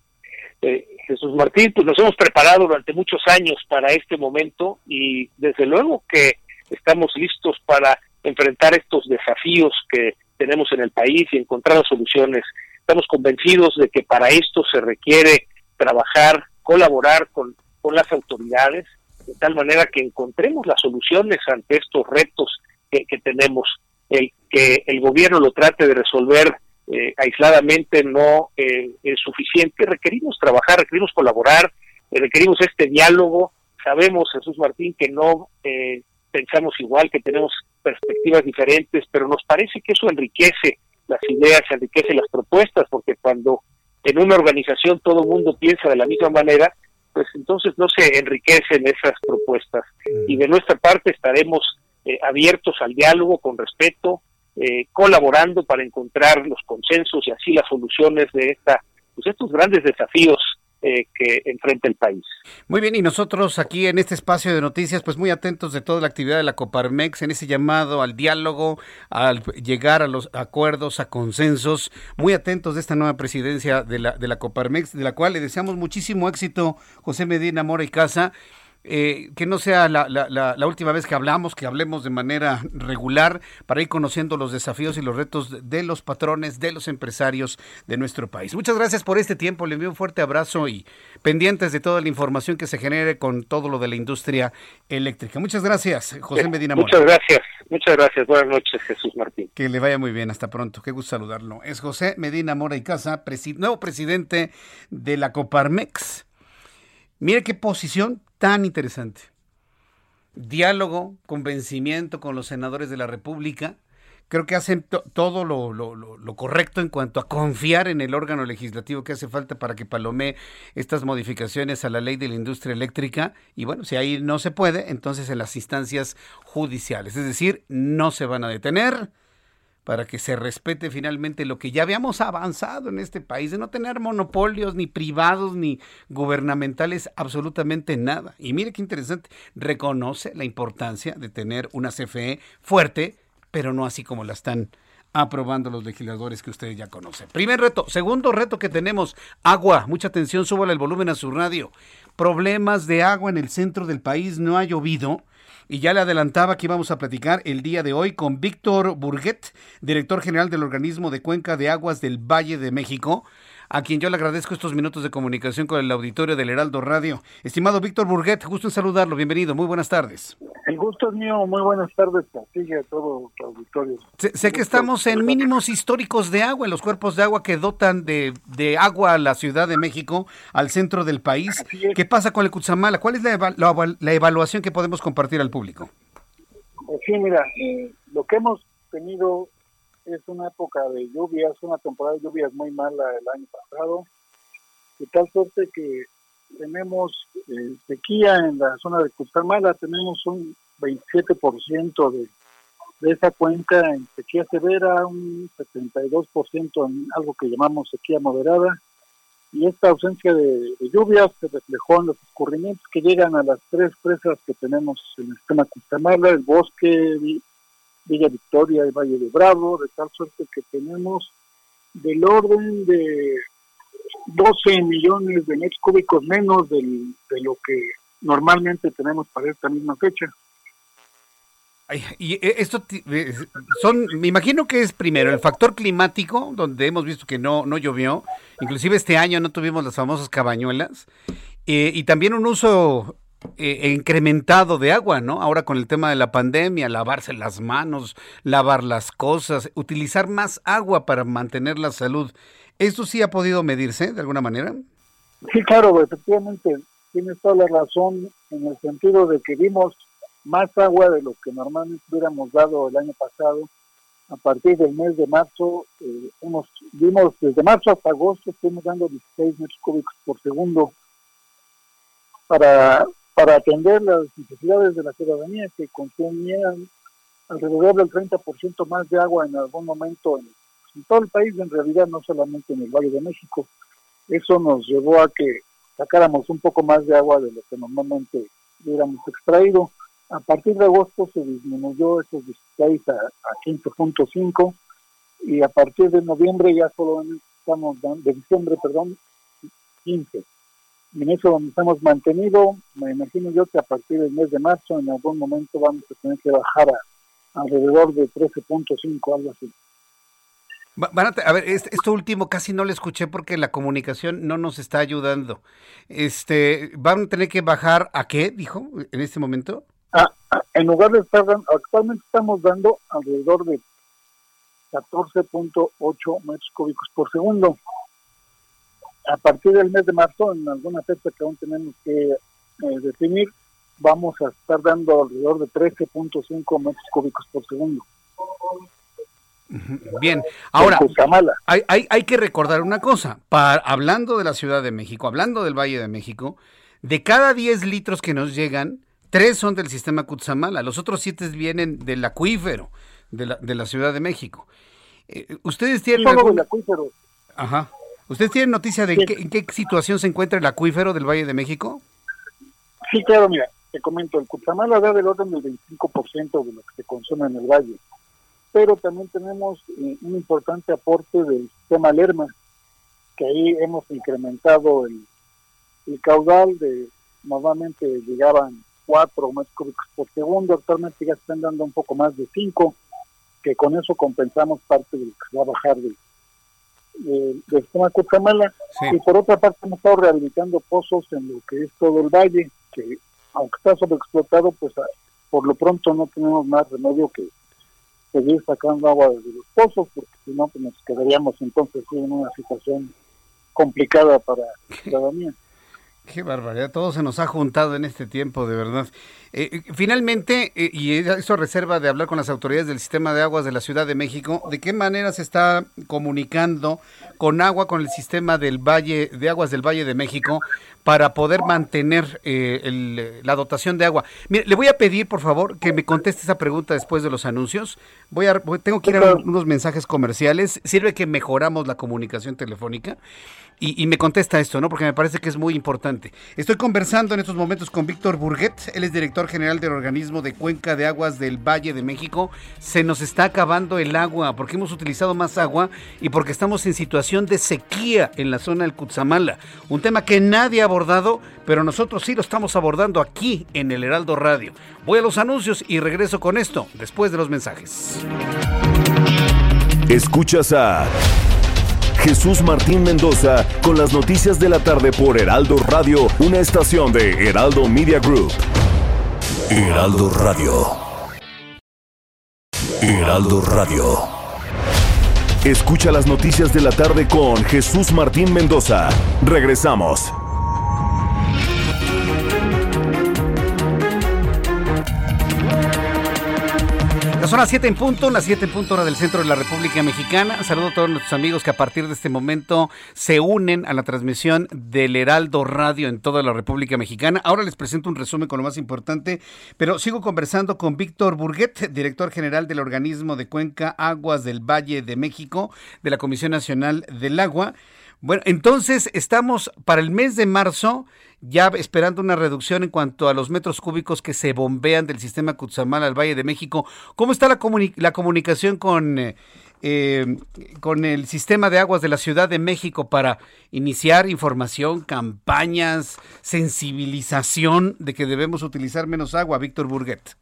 P: Eh, Jesús Martín, pues nos hemos preparado durante muchos años para este momento y desde luego que estamos listos para enfrentar estos desafíos que tenemos en el país y encontrar soluciones. Estamos convencidos de que para esto se requiere trabajar, colaborar con, con las autoridades, de tal manera que encontremos las soluciones ante estos retos que, que tenemos. El que el gobierno lo trate de resolver eh, aisladamente no eh, es suficiente. Requerimos trabajar, requerimos colaborar, eh, requerimos este diálogo. Sabemos, Jesús Martín, que no pensamos igual, que tenemos perspectivas diferentes, pero nos parece que eso enriquece las ideas, enriquece las propuestas, porque cuando en una organización todo el mundo piensa de la misma manera, pues entonces no se enriquecen esas propuestas. Y de nuestra parte estaremos eh, abiertos al diálogo, con respeto, eh, colaborando para encontrar los consensos y así las soluciones de esta, pues estos grandes desafíos eh, que enfrenta el país.
B: Muy bien, y nosotros aquí en este espacio de noticias, pues muy atentos de toda la actividad de la Coparmex, en ese llamado al diálogo, al llegar a los acuerdos, a consensos, muy atentos de esta nueva presidencia de la, de la Coparmex, de la cual le deseamos muchísimo éxito, José Medina Mora y Casa. Eh, que no sea la, la, última vez que hablamos, que hablemos de manera regular para ir conociendo los desafíos y los retos de los patrones, de los empresarios de nuestro país. Muchas gracias por este tiempo, le envío un fuerte abrazo y pendientes de toda la información que se genere con todo lo de la industria eléctrica. Muchas gracias, José eh, Medina
P: Muchas gracias, muchas gracias. Buenas noches, Jesús Martín.
B: Que le vaya muy bien, hasta pronto, qué gusto saludarlo. Es José Medina Mora y Casa, nuevo presidente de la Coparmex. Mire qué posición tan interesante. Diálogo, convencimiento con los senadores de la República. Creo que hacen todo lo, lo, correcto en cuanto a confiar en el órgano legislativo que hace falta para que palomee estas modificaciones a la ley de la industria eléctrica. Y bueno, si ahí no se puede, entonces en las instancias judiciales. Es decir, no se van a detener, para que se respete finalmente lo que ya habíamos avanzado en este país, de no tener monopolios ni privados ni gubernamentales, absolutamente nada. Y mire qué interesante, reconoce la importancia de tener una CFE fuerte, pero no así como la están aprobando los legisladores que ustedes ya conocen. Primer reto. Segundo reto que tenemos, agua. Mucha atención, súbale el volumen a su radio. Problemas de agua en el centro del país, no ha llovido y ya le adelantaba que íbamos a platicar el día de hoy con Víctor Burguet, director general del organismo de Cuenca de Aguas del Valle de México, a quien yo le agradezco estos minutos de comunicación con el auditorio del Heraldo Radio. Estimado Víctor Burguet, gusto en saludarlo, bienvenido, muy buenas tardes.
Q: El gusto es mío, muy buenas tardes a todo tu auditorio.
B: Sé, que estamos en mínimos históricos de agua, en los cuerpos de agua que dotan de, de agua a la Ciudad de México, al centro del país. ¿Qué pasa con el Cutzamala? ¿Cuál es la, la, evaluación que podemos compartir al público?
Q: Pues sí, mira, eh, lo que hemos tenido es una época de lluvias, una temporada de lluvias muy mala el año pasado, de tal suerte que tenemos eh, sequía en la zona de Mala, tenemos un 27% de, de esa cuenca en sequía severa, un 72% en algo que llamamos sequía moderada, y esta ausencia de, lluvias se reflejó en los escurrimientos que llegan a las tres presas que tenemos en el sistema Cutzamala, el bosque, Villa Victoria y Valle de Bravo, de tal suerte que tenemos del orden de 12 millones de metros cúbicos menos de lo que normalmente tenemos para esta misma fecha.
B: y eh, esto eh, son, me imagino que es primero el factor climático, donde hemos visto que no, no llovió, inclusive este año no tuvimos las famosas cabañuelas, eh, y también un uso eh, incrementado de agua, ¿no? Ahora con el tema de la pandemia, lavarse las manos, lavar las cosas, utilizar más agua para mantener la salud. ¿Esto sí ha podido medirse de alguna manera?
Q: Sí, claro, efectivamente, tienes toda la razón en el sentido de que dimos más agua de lo que normalmente hubiéramos dado el año pasado. A partir del mes de marzo, eh, dimos desde marzo hasta agosto, estamos dando 16 metros cúbicos por segundo para para atender las necesidades de la ciudadanía que consumían alrededor del 30% más de agua en algún momento en, todo el país, en realidad no solamente en el Valle de México. Eso nos llevó a que sacáramos un poco más de agua de lo que normalmente hubiéramos extraído. A partir de agosto se disminuyó esos 16 a, a 15.5 y a partir de noviembre ya solo estamos de diciembre, perdón, 15 en eso nos hemos mantenido. Me imagino yo que a partir del mes de marzo en algún momento vamos a tener que bajar a alrededor de 13.5, algo así.
B: a, ver, esto último casi no lo escuché porque la comunicación no nos está ayudando. Este, ¿Van a tener que bajar a qué, dijo, en este momento?
Q: Ah, ah, en lugar de estar dando, actualmente estamos dando alrededor de 14.8 metros cúbicos por segundo a partir del mes de marzo, en alguna fecha que aún tenemos que eh, definir, vamos a estar dando alrededor de 13.5 metros cúbicos por segundo.
B: Bien, ahora hay, hay, hay, que recordar una cosa, para, hablando de la Ciudad de México, hablando del Valle de México, de cada 10 litros que nos llegan, tres son del sistema Cutzamala, los otros siete vienen del acuífero de la, de la Ciudad de México. Eh, ¿Ustedes tienen algún...
Q: acuífero.
B: Ajá. ¿Ustedes tienen noticia de en qué situación se encuentra el acuífero del Valle de México?
Q: Sí, claro, mira, te comento, el Cutzamala da del orden del 25% de lo que se consume en el valle, pero también tenemos eh, un importante aporte del sistema Lerma, que ahí hemos incrementado el, el caudal de, normalmente llegaban 4 metros cúbicos por segundo, actualmente ya están dando un poco más de 5, que con eso compensamos parte de lo que se va a bajar del, del sistema Cutzamala. Y por otra parte hemos estado rehabilitando pozos en lo que es todo el valle, que aunque está sobreexplotado, pues ah, por lo pronto no tenemos más remedio que seguir sacando agua de los pozos, porque si no, pues nos quedaríamos entonces en una situación complicada para la ciudadanía.
B: Qué barbaridad, todo se nos ha juntado en este tiempo, de verdad. Eh, eh, finalmente, eh, y eso reserva de hablar con las autoridades del sistema de aguas de la Ciudad de México, ¿de qué manera se está comunicando con agua, con el sistema del Valle, de aguas del Valle de México, para poder mantener la dotación de agua? Mire, le voy a pedir, por favor, que me conteste esa pregunta después de los anuncios. Voy a, tengo que ir a unos mensajes comerciales. Sirve que mejoramos la comunicación telefónica. Y, me contesta esto, ¿no? Porque me parece que es muy importante. Estoy conversando en estos momentos con Víctor Burguet, él es director general del organismo de Cuenca de Aguas del Valle de México. Se nos está acabando el agua porque hemos utilizado más agua y porque estamos en situación de sequía en la zona del Cutzamala. Un tema que nadie ha abordado, pero nosotros sí lo estamos abordando aquí en el Heraldo Radio. Voy a los anuncios y regreso con esto después de los mensajes.
A: Escuchas a... Jesús Martín Mendoza con las noticias de la tarde por Heraldo Radio, una estación de Heraldo Media Group. Heraldo Radio. Heraldo Radio. Escucha las noticias de la tarde con Jesús Martín Mendoza. Regresamos.
B: Son las 7 en punto, las 7 en punto hora del centro de la República Mexicana. Saludo a todos nuestros amigos que a partir de este momento se unen a la transmisión del Heraldo Radio en toda la República Mexicana. Ahora les presento un resumen con lo más importante, pero sigo conversando con Víctor Burguet, director general del organismo de Cuenca Aguas del Valle de México, de la Comisión Nacional del Agua. Bueno, entonces estamos para el mes de marzo ya esperando una reducción en cuanto a los metros cúbicos que se bombean del sistema Cutzamala al Valle de México. ¿Cómo está la, la comunicación con, eh, eh, con el sistema de aguas de la Ciudad de México para iniciar información, campañas, sensibilización de que debemos utilizar menos agua, Víctor Burguet?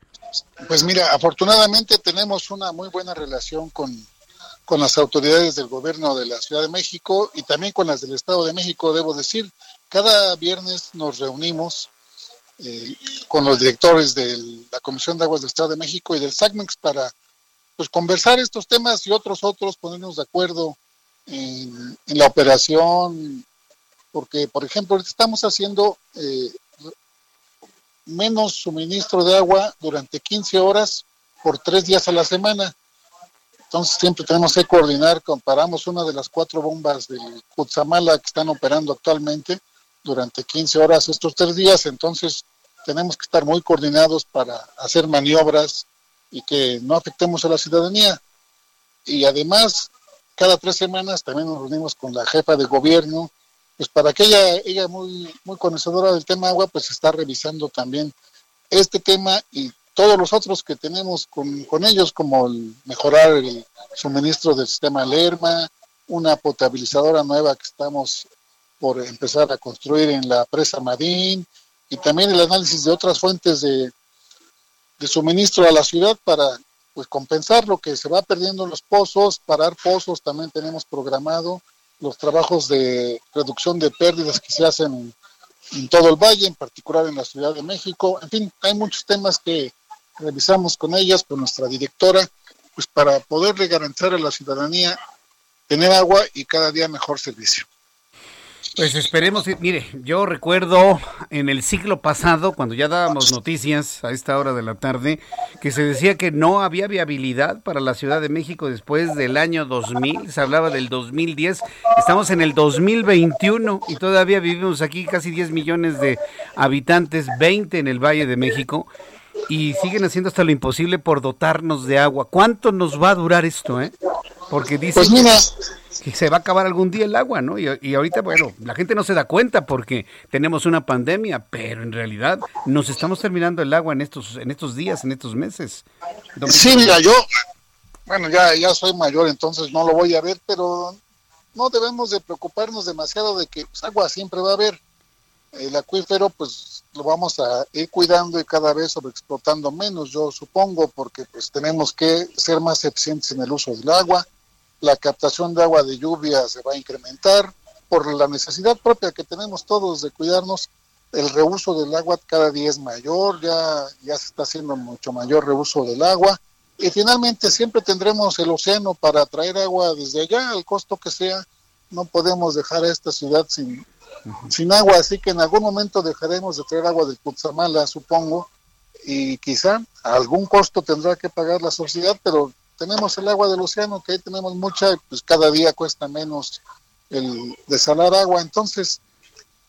Q: Pues mira, afortunadamente tenemos una muy buena relación con con las autoridades del gobierno de la Ciudad de México y también con las del Estado de México, debo decir. Cada viernes nos reunimos eh, con los directores de la Comisión de Aguas del Estado de México y del SACMEX para pues, conversar estos temas y otros otros, ponernos de acuerdo en, la operación, porque, por ejemplo, estamos haciendo eh, menos suministro de agua durante 15 horas por tres días a la semana. Entonces siempre tenemos que coordinar, comparamos una de las cuatro bombas del Cutzamala que están operando actualmente durante 15 horas estos tres días, entonces tenemos que estar muy coordinados para hacer maniobras y que no afectemos a la ciudadanía. Y además, cada tres semanas también nos reunimos con la jefa de gobierno, pues para que ella, ella muy, muy conocedora del tema agua, pues está revisando también este tema y todos los otros que tenemos con, ellos, como el mejorar el suministro del sistema Lerma, una potabilizadora nueva que estamos por empezar a construir en la presa Madín, y también el análisis de otras fuentes de, suministro a la ciudad para pues compensar lo que se va perdiendo en los pozos, parar pozos, también tenemos programado los trabajos de reducción de pérdidas que se hacen en todo el valle, en particular en la Ciudad de México. En fin, hay muchos temas que revisamos con ellas, con nuestra directora, pues para poderle garantizar a la ciudadanía tener agua y cada día mejor servicio.
B: Pues esperemos, mire, yo recuerdo en el siglo pasado, cuando ya dábamos noticias a esta hora de la tarde, que se decía que no había viabilidad para la Ciudad de México después del año 2000, se hablaba del 2010, estamos en el 2021 y todavía vivimos aquí casi 10 millones de habitantes, 20 en el Valle de México, y siguen haciendo hasta lo imposible por dotarnos de agua. ¿Cuánto nos va a durar esto, eh? Porque
Q: Pues
B: que se va a acabar algún día el agua, ¿no? Y, y ahorita, bueno, la gente no se da cuenta porque tenemos una pandemia, pero en realidad nos estamos terminando el agua en estos, en estos días, en estos meses.
Q: Sí, mira, yo, bueno, ya, ya soy mayor, entonces no lo voy a ver, pero no debemos de preocuparnos demasiado de que pues, agua siempre va a haber. El acuífero, pues lo vamos a ir cuidando y cada vez sobreexplotando menos, yo supongo, porque pues tenemos que ser más eficientes en el uso del agua. La captación de agua de lluvia se va a incrementar por la necesidad propia que tenemos todos de cuidarnos. El reuso del agua cada día es mayor, ya, ya se está haciendo mucho mayor reuso del agua. Y finalmente siempre tendremos el océano para traer agua desde allá, al costo que sea. No podemos dejar a esta ciudad sin, sin agua, así que en algún momento dejaremos de traer agua del Cutzamala, supongo, y quizá algún costo tendrá que pagar la sociedad, pero tenemos el agua del océano, que ahí tenemos mucha, y pues cada día cuesta menos el desalar agua. Entonces,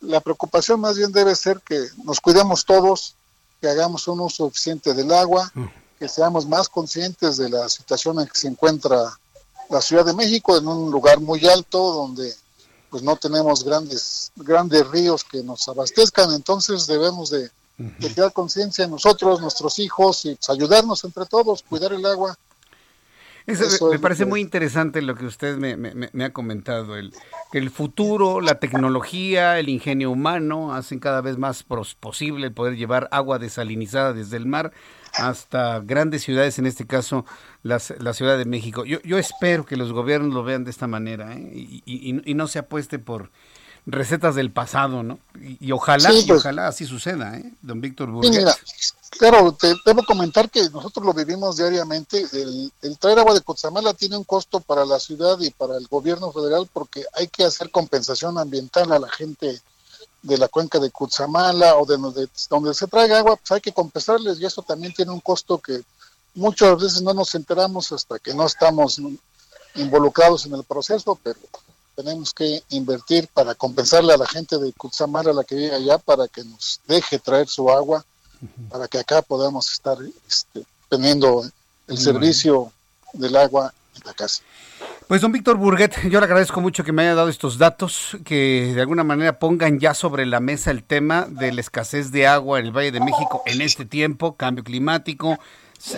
Q: la preocupación más bien debe ser que nos cuidemos todos, que hagamos un uso eficiente del agua, que seamos más conscientes de la situación en que se encuentra la Ciudad de México, en un lugar muy alto donde pues no tenemos grandes grandes ríos que nos abastezcan, entonces debemos de, de crear conciencia en nosotros, nuestros hijos y pues, ayudarnos entre todos, cuidar el agua.
B: Eso me-
Q: Eso
B: me
Q: es
B: parece
Q: que-
B: muy interesante lo que usted me, me- ha comentado, el, que el futuro, la tecnología, el ingenio humano hacen cada vez más pros- posible el poder llevar agua desalinizada desde el mar hasta grandes ciudades, en este caso las- la Ciudad de México. Yo, yo espero que los gobiernos lo vean de esta manera ¿eh? y, y- y no se apueste por recetas del pasado, ¿no? Y, y ojalá,
Q: Sí,
B: y
Q: pues.
B: ojalá así suceda, ¿eh? Don Víctor
Q: mira, claro, te debo comentar que nosotros lo vivimos diariamente. El, el traer agua de Cozamala tiene un costo para la ciudad y para el gobierno federal porque hay que hacer compensación ambiental a la gente de la cuenca de Cutzamala o de donde, donde se traiga agua, pues hay que compensarles y eso también tiene un costo que muchas veces no nos enteramos hasta que no estamos involucrados en el proceso, pero tenemos que invertir para compensarle a la gente de Cutzamala, la que vive allá, para que nos deje traer su agua, para que acá podamos estar este, teniendo el servicio del agua en la casa.
B: Pues don Víctor Burguet, yo le agradezco mucho que me haya dado estos datos, que de alguna manera pongan ya sobre la mesa el tema de la escasez de agua en el Valle de México en este tiempo, cambio climático,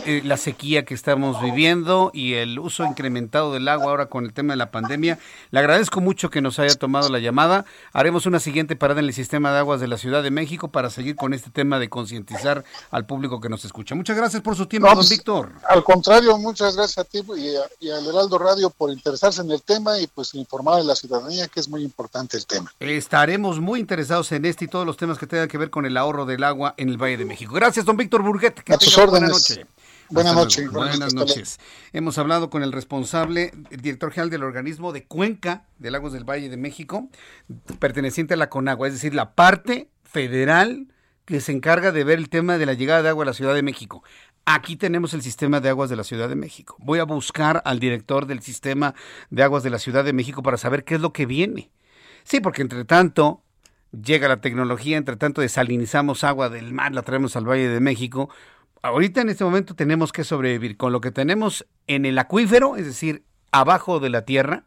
B: eh, la sequía que estamos viviendo y el uso incrementado del agua ahora con el tema de la pandemia. Le agradezco mucho que nos haya tomado la llamada. Haremos una siguiente parada en el sistema de aguas de la Ciudad de México para seguir con este tema de concientizar al público que nos escucha. Muchas gracias por su tiempo,
Q: No,
B: don
Q: pues,
B: Víctor.
Q: Al contrario, muchas gracias a ti y, a- y al Heraldo Radio por interesarse en el tema y pues informar a la ciudadanía que es muy importante el tema.
B: Estaremos muy interesados en este y todos los temas que tengan que ver con el ahorro del agua en el Valle de México. Gracias, don Víctor Burguet. Que
Q: A tus
B: tenga buena
Q: órdenes.
B: noche.
Q: Buenas noches. Buenas noches.
B: Hemos hablado con el responsable, el director general del organismo de Cuenca de Lagos del Valle de México, perteneciente a la Conagua, es decir, la parte federal que se encarga de ver el tema de la llegada de agua a la Ciudad de México. Aquí tenemos el sistema de aguas de la Ciudad de México. Voy a buscar al director del sistema de aguas de la Ciudad de México para saber qué es lo que viene. Sí, porque entre tanto llega la tecnología, entre tanto desalinizamos agua del mar, la traemos al Valle de México. Ahorita en este momento tenemos que sobrevivir con lo que tenemos en el acuífero, es decir, abajo de la tierra.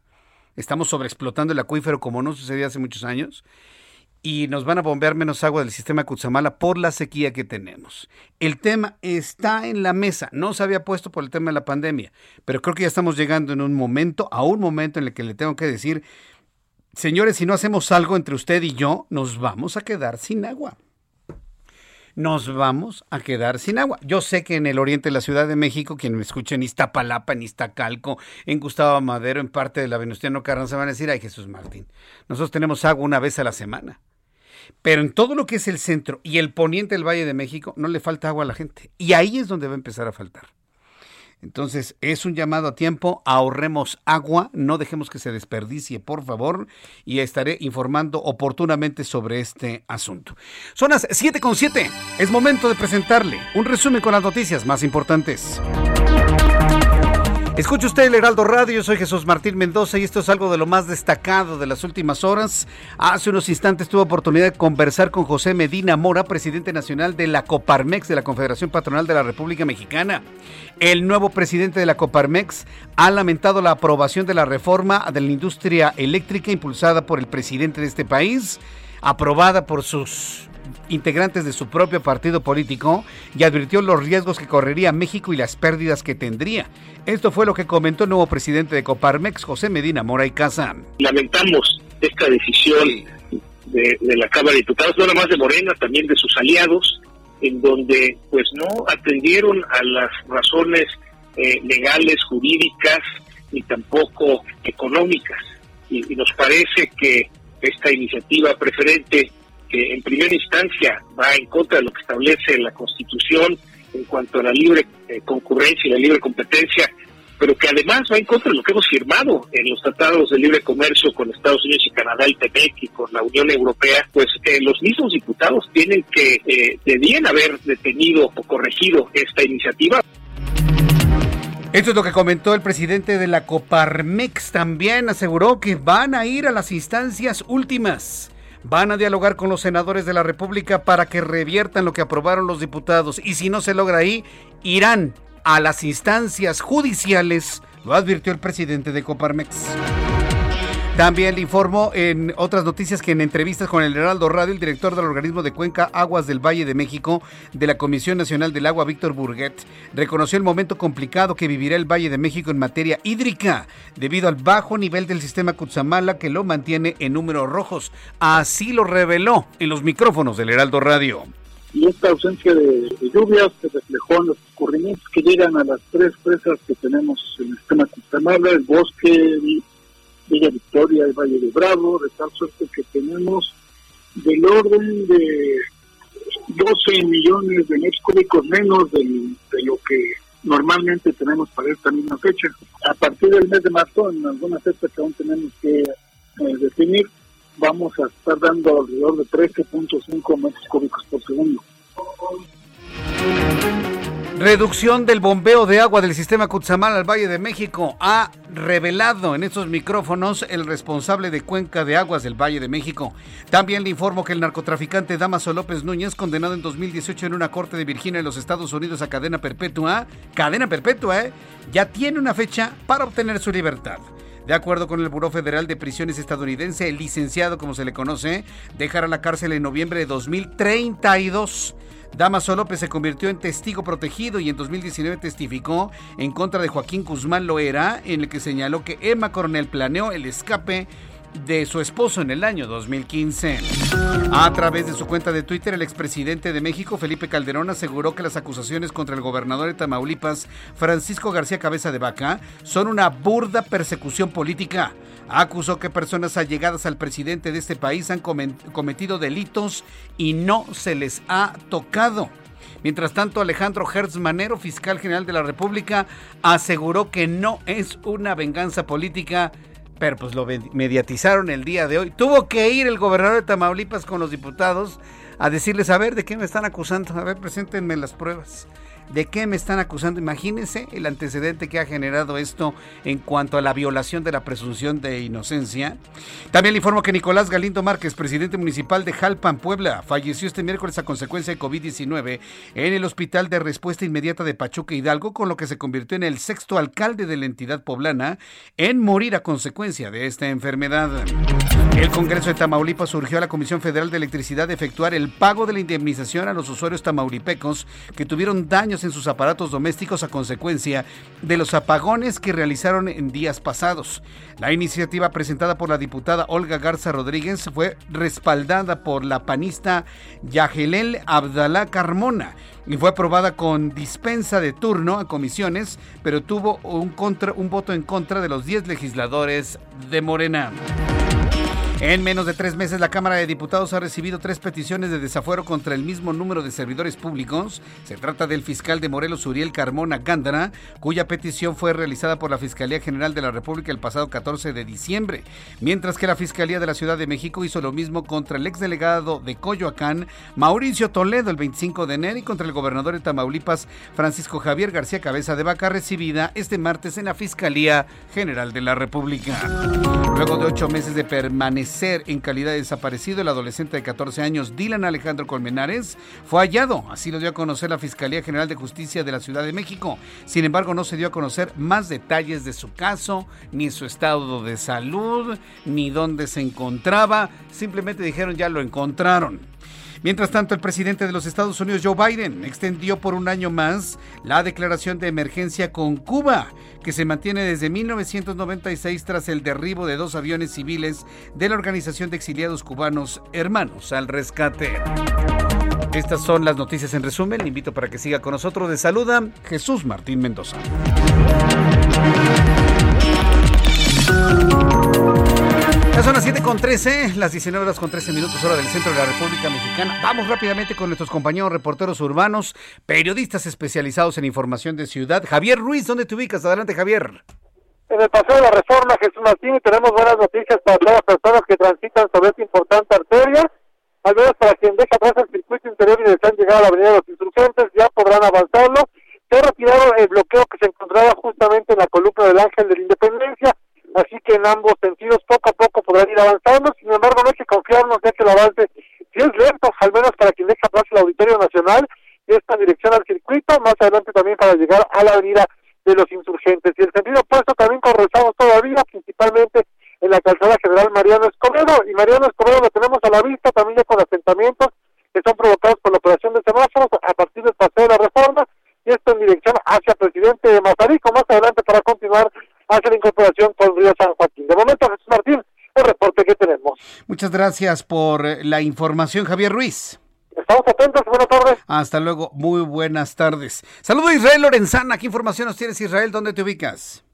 B: Estamos sobreexplotando el acuífero como no sucedía hace muchos años y nos van a bombear menos agua del sistema Cutzamala por la sequía que tenemos. El tema está en la mesa, no se había puesto por el tema de la pandemia, pero creo que ya estamos llegando en un momento, a un momento en el que le tengo que decir, señores, si no hacemos algo entre usted y yo, nos vamos a quedar sin agua. Nos vamos a quedar sin agua. Yo sé que en el oriente de la Ciudad de México, quien me escuche en Iztapalapa, en Iztacalco, en Gustavo Madero, en parte de la Venustiano Carranza, van a decir, ay Jesús Martín, nosotros tenemos agua una vez a la semana. Pero en todo lo que es el centro y el poniente del Valle de México, no le falta agua a la gente. Y ahí es donde va a empezar a faltar. Entonces, es un llamado a tiempo, ahorremos agua, no dejemos que se desperdicie, por favor, y estaré informando oportunamente sobre este asunto. Son las 7 con 7, es momento de presentarle un resumen con las noticias más importantes. Escuche usted el Heraldo Radio, yo soy Jesús Martín Mendoza y esto es algo de lo más destacado de las últimas horas. Hace unos instantes tuve oportunidad de conversar con José Medina Mora, presidente nacional de la Coparmex, de la Confederación Patronal de la República Mexicana. El nuevo presidente de la Coparmex ha lamentado la aprobación de la reforma de la industria eléctrica impulsada por el presidente de este país, aprobada por sus integrantes de su propio partido político y advirtió los riesgos que correría México y las pérdidas que tendría. Esto fue lo que comentó el nuevo presidente de Coparmex, José Medina Mora y Casa.
P: Lamentamos esta decisión de, la Cámara de Diputados, no más de Morena, también de sus aliados, en donde pues no atendieron a las razones eh, legales, jurídicas, ni tampoco económicas. y nos parece que esta iniciativa preferente que en primera instancia va en contra de lo que establece la Constitución en cuanto a la libre eh, concurrencia y la libre competencia, pero que además va en contra de lo que hemos firmado en los tratados de libre comercio con Estados Unidos y Canadá, el TEMEC y con la Unión Europea, pues eh, los mismos diputados tienen que, eh, debían haber detenido o corregido esta iniciativa.
B: Esto es lo que comentó el presidente de la Coparmex. También aseguró que van a ir a las instancias últimas van a dialogar con los senadores de la República para que reviertan lo que aprobaron los diputados y si no se logra ahí, irán a las instancias judiciales, lo advirtió el presidente de Coparmex. También le informó en otras noticias que en entrevistas con el Heraldo Radio, el director del organismo de Cuenca Aguas del Valle de México de la Comisión Nacional del Agua, Víctor Burguet, reconoció el momento complicado que vivirá el Valle de México en materia hídrica debido al bajo nivel del sistema Cutzamala que lo mantiene en números rojos. Así lo reveló en los micrófonos del Heraldo Radio.
Q: Y esta ausencia de, lluvias se reflejó en los escurrimientos que llegan a las tres presas que tenemos en el sistema Cutzamala, el bosque Villa Victoria y Valle de Bravo, de tal suerte que tenemos del orden de 12 millones de metros cúbicos menos de lo que normalmente tenemos para esta misma fecha. A partir del mes de marzo, en algunas fechas que aún tenemos que eh, definir, vamos a estar dando alrededor de 13.5 metros cúbicos por segundo.
B: Reducción del bombeo de agua del sistema Cutzamala al Valle de México ha revelado en estos micrófonos el responsable de Cuenca de Aguas del Valle de México. También le informo que el narcotraficante Damaso López Núñez, condenado en 2018 en una corte de Virginia en los Estados Unidos a cadena perpetua, cadena perpetua, ¿eh? ya tiene una fecha para obtener su libertad. De acuerdo con el Buró Federal de Prisiones estadounidense, el licenciado, como se le conoce, dejará la cárcel en noviembre de 2032. Damaso López se convirtió en testigo protegido y en 2019 testificó en contra de Joaquín Guzmán Loera, en el que señaló que Emma Coronel planeó el escape de su esposo en el año 2015. A través de su cuenta de Twitter, el expresidente de México, Felipe Calderón, aseguró que las acusaciones contra el gobernador de Tamaulipas, Francisco García Cabeza de Vaca, son una burda persecución política acusó que personas allegadas al presidente de este país han cometido delitos y no se les ha tocado. Mientras tanto, Alejandro Hertz Manero, fiscal general de la República, aseguró que no es una venganza política, pero pues lo mediatizaron el día de hoy. Tuvo que ir el gobernador de Tamaulipas con los diputados a decirles, a ver, ¿de qué me están acusando? A ver, preséntenme las pruebas. ¿De qué me están acusando? Imagínense el antecedente que ha generado esto en cuanto a la violación de la presunción de inocencia. También le informo que Nicolás Galindo Márquez, presidente municipal de Jalpan, Puebla, falleció este miércoles a consecuencia de COVID-19 en el Hospital de Respuesta Inmediata de Pachuca Hidalgo, con lo que se convirtió en el sexto alcalde de la entidad poblana en morir a consecuencia de esta enfermedad. El Congreso de Tamaulipas surgió a la Comisión Federal de Electricidad de efectuar el pago de la indemnización a los usuarios tamaulipecos que tuvieron daños en sus aparatos domésticos a consecuencia de los apagones que realizaron en días pasados. La iniciativa presentada por la diputada Olga Garza Rodríguez fue respaldada por la panista Yagelel Abdalá Carmona y fue aprobada con dispensa de turno a comisiones, pero tuvo un, contra, un voto en contra de los 10 legisladores de Morena. En menos de tres meses, la Cámara de Diputados ha recibido tres peticiones de desafuero contra el mismo número de servidores públicos. Se trata del fiscal de Morelos, Uriel Carmona Gándara, cuya petición fue realizada por la Fiscalía General de la República el pasado 14 de diciembre, mientras que la Fiscalía de la Ciudad de México hizo lo mismo contra el exdelegado de Coyoacán, Mauricio Toledo, el 25 de enero, y contra el gobernador de Tamaulipas, Francisco Javier García Cabeza de Vaca, recibida este martes en la Fiscalía General de la República. Luego de ocho meses de permanecer ser en calidad de desaparecido, el adolescente de 14 años, Dylan Alejandro Colmenares, fue hallado. Así lo dio a conocer la Fiscalía General de Justicia de la Ciudad de México. Sin embargo, no se dio a conocer más detalles de su caso, ni su estado de salud, ni dónde se encontraba. Simplemente dijeron ya lo encontraron. Mientras tanto, el presidente de los Estados Unidos, Joe Biden, extendió por un año más la declaración de emergencia con Cuba, que se mantiene desde 1996 tras el derribo de dos aviones civiles de la Organización de Exiliados Cubanos Hermanos al Rescate. Estas son las noticias en resumen. Le invito para que siga con nosotros. De saluda Jesús Martín Mendoza. Son las 7 con 13, las 19 horas con 13 minutos hora del centro de la República Mexicana. Vamos rápidamente con nuestros compañeros reporteros urbanos, periodistas especializados en información de ciudad. Javier Ruiz, ¿dónde te ubicas? Adelante, Javier.
R: En el paseo de la reforma, Jesús Martín, tenemos buenas noticias para todas las personas que transitan sobre esta importante arteria. Al menos para quien deja atrás el circuito interior y desean llegar a la Avenida de los Insurgentes, ya podrán avanzarlo. Se ha retirado el bloqueo que se encontraba justamente en la columna del Ángel de la Independencia así que en ambos sentidos poco a poco podrán ir avanzando, sin embargo no hay que confiarnos ya que el avance si es lento, al menos para quien deja atrás el Auditorio Nacional, esta dirección al circuito, más adelante también para llegar a la avenida de los insurgentes. Y el sentido opuesto también conversamos todavía, principalmente en la calzada general Mariano Escobedo, y Mariano Escobedo lo tenemos a la vista también ya con asentamientos que son provocados por la operación de semáforos a partir del paseo de la reforma, y esto en dirección hacia presidente de Mazarico, más adelante para continuar hacia la incorporación con Río San Joaquín. De momento, Jesús Martín, el reporte que tenemos.
B: Muchas gracias por la información, Javier Ruiz.
R: Estamos atentos, buenas tardes.
B: Hasta luego, muy buenas tardes. Saludo Israel Lorenzana, ¿qué información nos tienes Israel? ¿Dónde te ubicas?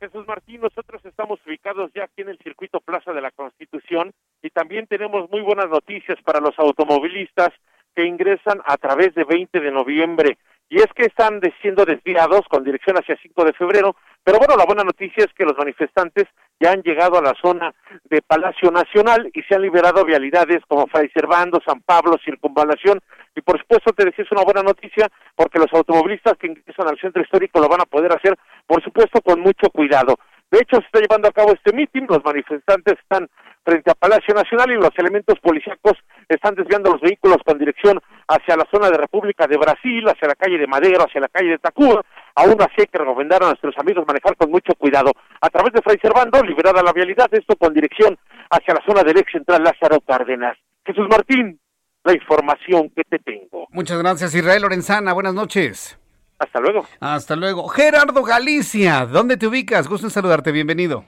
I: Jesús Martín, nosotros estamos ubicados ya aquí en el circuito Plaza de la Constitución y también tenemos muy buenas noticias para los automovilistas que ingresan a través de 20 de noviembre. Y es que están siendo desviados con dirección hacia 5 de febrero pero bueno, la buena noticia es que los manifestantes ya han llegado a la zona de Palacio Nacional y se han liberado vialidades como Fray Servando, San Pablo, Circunvalación. Y por supuesto te decía es una buena noticia porque los automovilistas que ingresan al centro histórico lo van a poder hacer, por supuesto, con mucho cuidado. De hecho, se está llevando a cabo este mitin, los manifestantes están frente a Palacio Nacional y los elementos policíacos están desviando los vehículos con dirección hacia la zona de República de Brasil, hacia la calle de Madero, hacia la calle de Tacuba. Aún así hay que recomendar a nuestros amigos manejar con mucho cuidado. A través de Fray Servando, liberada la vialidad, esto con dirección hacia la zona del ex central Lázaro Cárdenas. Jesús Martín, la información que te tengo.
B: Muchas gracias, Israel Lorenzana. Buenas noches.
I: Hasta luego.
B: Hasta luego. Gerardo Galicia, ¿dónde te ubicas? Gusto en saludarte, bienvenido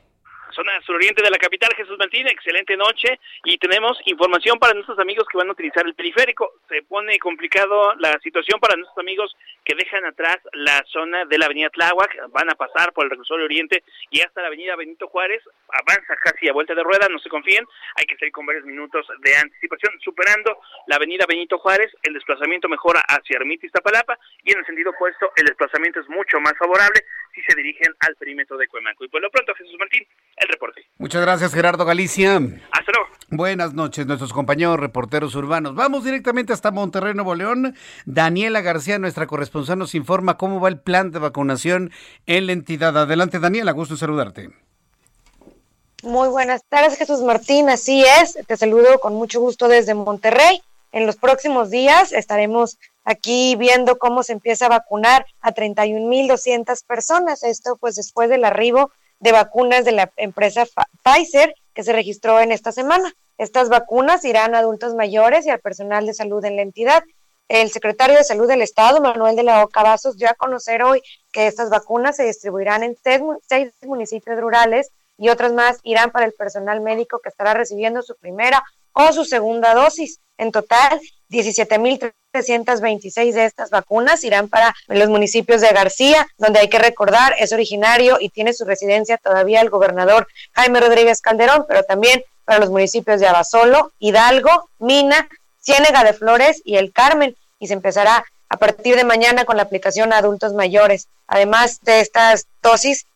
J: zona suroriente de la capital, Jesús Martín, excelente noche. Y tenemos información para nuestros amigos que van a utilizar el periférico. Se pone complicado la situación para nuestros amigos que dejan atrás la zona de la avenida Tláhuac, van a pasar por el recursorio oriente y hasta la avenida Benito Juárez, avanza casi a vuelta de rueda, no se confíen, hay que salir con varios minutos de anticipación, superando la avenida Benito Juárez, el desplazamiento mejora hacia Ermita Iztapalapa y en el sentido opuesto el desplazamiento es mucho más favorable si se dirigen al perímetro de Cuemanco. Y por lo pronto, Jesús Martín, el reporte.
B: Muchas gracias, Gerardo Galicia.
J: Hasta luego.
B: Buenas noches, nuestros compañeros reporteros urbanos. Vamos directamente hasta Monterrey, Nuevo León. Daniela García, nuestra corresponsal, nos informa cómo va el plan de vacunación en la entidad. Adelante, Daniela, gusto saludarte.
S: Muy buenas tardes, Jesús Martín. Así es, te saludo con mucho gusto desde Monterrey. En los próximos días estaremos aquí viendo cómo se empieza a vacunar a 31.200 personas. Esto pues después del arribo de vacunas de la empresa Pfizer que se registró en esta semana. Estas vacunas irán a adultos mayores y al personal de salud en la entidad. El secretario de Salud del Estado, Manuel de la Oca Vasos, dio a conocer hoy que estas vacunas se distribuirán en seis municipios rurales y otras más irán para el personal médico que estará recibiendo su primera o su segunda dosis. En total, 17.000 726 de estas vacunas irán para los municipios de García, donde hay que recordar es originario y tiene su residencia todavía el gobernador Jaime Rodríguez Calderón, pero también para los municipios de Abasolo, Hidalgo, Mina, Ciénega de Flores y El Carmen. Y se empezará a partir de mañana con la aplicación a adultos mayores. Además de estas dosis,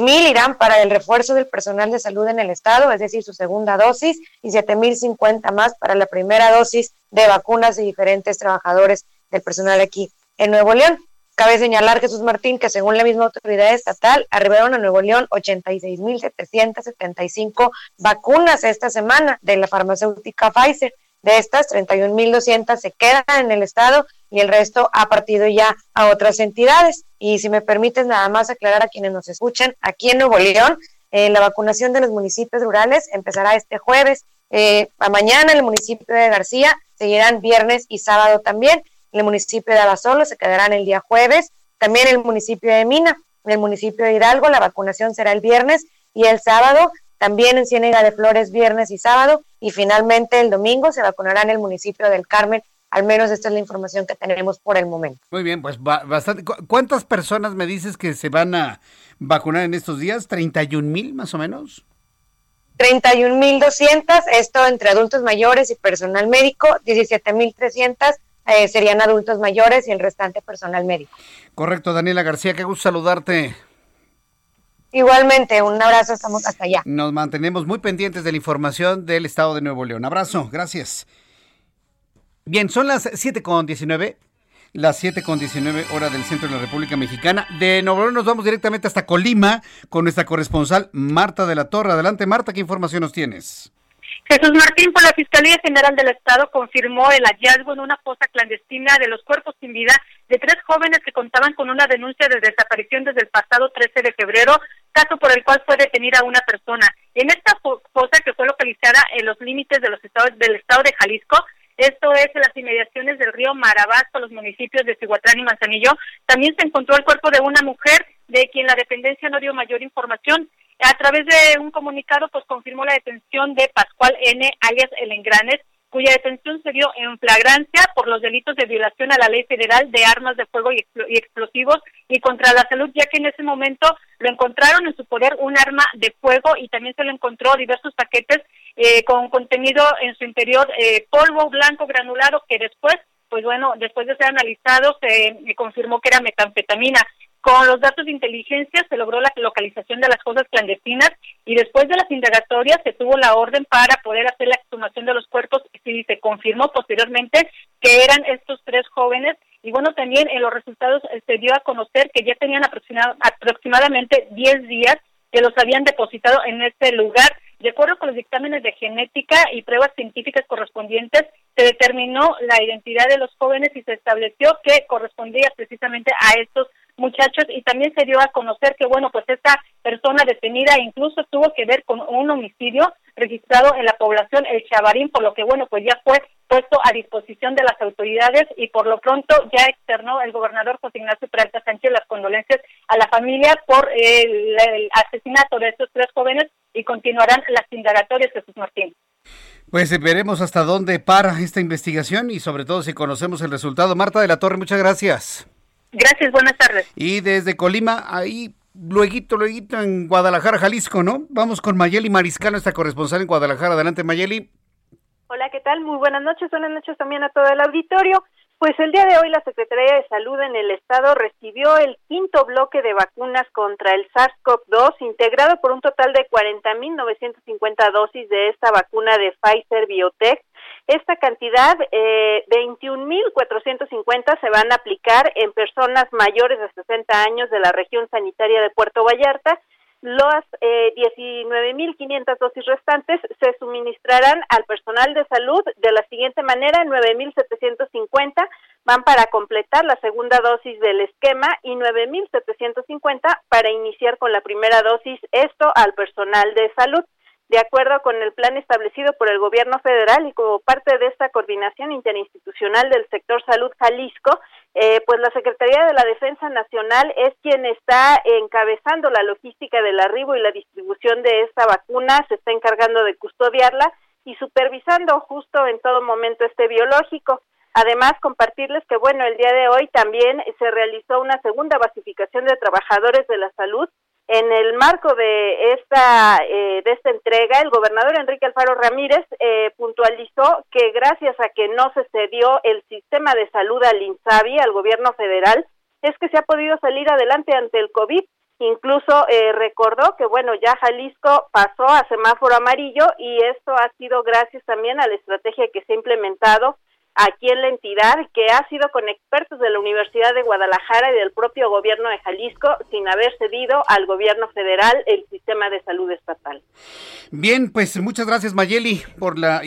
S: mil irán para el refuerzo del personal de salud en el estado, es decir, su segunda dosis, y 7.050 más para la primera dosis de vacunas de diferentes trabajadores del personal aquí en Nuevo León. Cabe señalar, Jesús Martín, que según la misma autoridad estatal, arribaron a Nuevo León 86.775 vacunas esta semana de la farmacéutica Pfizer. De estas, 31.200 se quedan en el estado y el resto ha partido ya a otras entidades. Y si me permites nada más aclarar a quienes nos escuchan, aquí en Nuevo León, eh, la vacunación de los municipios rurales empezará este jueves. Eh, mañana en el municipio de García seguirán viernes y sábado también. En el municipio de Abasolo se quedarán el día jueves. También el municipio de Mina. En el municipio de Hidalgo la vacunación será el viernes y el sábado también en Ciénega de Flores viernes y sábado y finalmente el domingo se vacunará en el municipio del Carmen. Al menos esta es la información que tenemos por el momento.
B: Muy bien, pues bastante. ¿Cuántas personas me dices que se van a vacunar en estos días? ¿31 mil más o menos?
S: 31.200, esto entre adultos mayores y personal médico, 17.300 eh, serían adultos mayores y el restante personal médico.
B: Correcto, Daniela García, qué gusto saludarte.
S: Igualmente, un abrazo, estamos hasta allá.
B: Nos mantenemos muy pendientes de la información del Estado de Nuevo León. Abrazo, gracias. Bien, son las 7.19, las 7.19 hora del centro de la República Mexicana. De Nuevo León nos vamos directamente hasta Colima con nuestra corresponsal Marta de la Torre. Adelante, Marta, ¿qué información nos tienes?
T: Jesús Martín, por la Fiscalía General del Estado, confirmó el hallazgo en una fosa clandestina de los cuerpos sin vida de tres jóvenes que contaban con una denuncia de desaparición desde el pasado 13 de febrero, caso por el cual fue detenida una persona. En esta fosa que fue localizada en los límites de los estados, del estado de Jalisco, esto es en las inmediaciones del río Marabasco, los municipios de Cihuatlán y Manzanillo, también se encontró el cuerpo de una mujer de quien la dependencia no dio mayor información. A través de un comunicado, pues confirmó la detención de Pascual N., alias El Engranes, cuya detención se dio en flagrancia por los delitos de violación a la ley federal de armas de fuego y, explosivos y contra la salud, ya que en ese momento lo encontraron en su poder un arma de fuego y también se le encontró diversos paquetes eh, con contenido en su interior eh, polvo blanco granulado que después, pues bueno, después de ser analizado se confirmó que era metanfetamina. Con los datos de inteligencia se logró la localización de las cosas clandestinas y después de las indagatorias se tuvo la orden para poder hacer la exhumación de los cuerpos y se confirmó posteriormente que eran estos tres jóvenes y bueno, también en los resultados se dio a conocer que ya tenían aproximadamente 10 días que los habían depositado en este lugar. De acuerdo con los dictámenes de genética y pruebas científicas correspondientes, se determinó la identidad de los jóvenes y se estableció que correspondía precisamente a estos muchachos y también se dio a conocer que bueno pues esta persona detenida incluso tuvo que ver con un homicidio registrado en la población El Chavarín por lo que bueno pues ya fue puesto a disposición de las autoridades y por lo pronto ya externó el gobernador José Ignacio Peralta Sánchez las condolencias a la familia por el, el asesinato de estos tres jóvenes y continuarán las indagatorias Jesús Martín.
B: Pues eh, veremos hasta dónde para esta investigación y sobre todo si conocemos el resultado. Marta de la Torre, muchas gracias.
T: Gracias, buenas tardes.
B: Y desde Colima, ahí luego, luego en Guadalajara, Jalisco, ¿no? Vamos con Mayeli Mariscal, nuestra corresponsal en Guadalajara. Adelante, Mayeli.
U: Hola, ¿qué tal? Muy buenas noches. Buenas noches también a todo el auditorio. Pues el día de hoy la Secretaría de Salud en el Estado recibió el quinto bloque de vacunas contra el SARS-CoV-2, integrado por un total de 40.950 dosis de esta vacuna de Pfizer Biotech esta cantidad, eh, 21.450, se van a aplicar en personas mayores de 60 años de la región sanitaria de Puerto Vallarta. Las eh, 19.500 dosis restantes se suministrarán al personal de salud de la siguiente manera, 9.750 van para completar la segunda dosis del esquema y 9.750 para iniciar con la primera dosis, esto al personal de salud de acuerdo con el plan establecido por el gobierno federal y como parte de esta coordinación interinstitucional del sector salud Jalisco, eh, pues la Secretaría de la Defensa Nacional es quien está encabezando la logística del arribo y la distribución de esta vacuna, se está encargando de custodiarla y supervisando justo en todo momento este biológico. Además, compartirles que, bueno, el día de hoy también se realizó una segunda basificación de trabajadores de la salud. En el marco de esta, eh, de esta entrega, el gobernador Enrique Alfaro Ramírez eh, puntualizó que gracias a que no se cedió el sistema de salud al INSABI, al gobierno federal, es que se ha podido salir adelante ante el COVID. Incluso eh, recordó que, bueno, ya Jalisco pasó a semáforo amarillo y esto ha sido gracias también a la estrategia que se ha implementado aquí en la entidad, que ha sido con expertos de la Universidad de Guadalajara y del propio gobierno de Jalisco, sin haber cedido al gobierno federal el sistema de salud estatal.
B: Bien, pues muchas gracias Mayeli por la,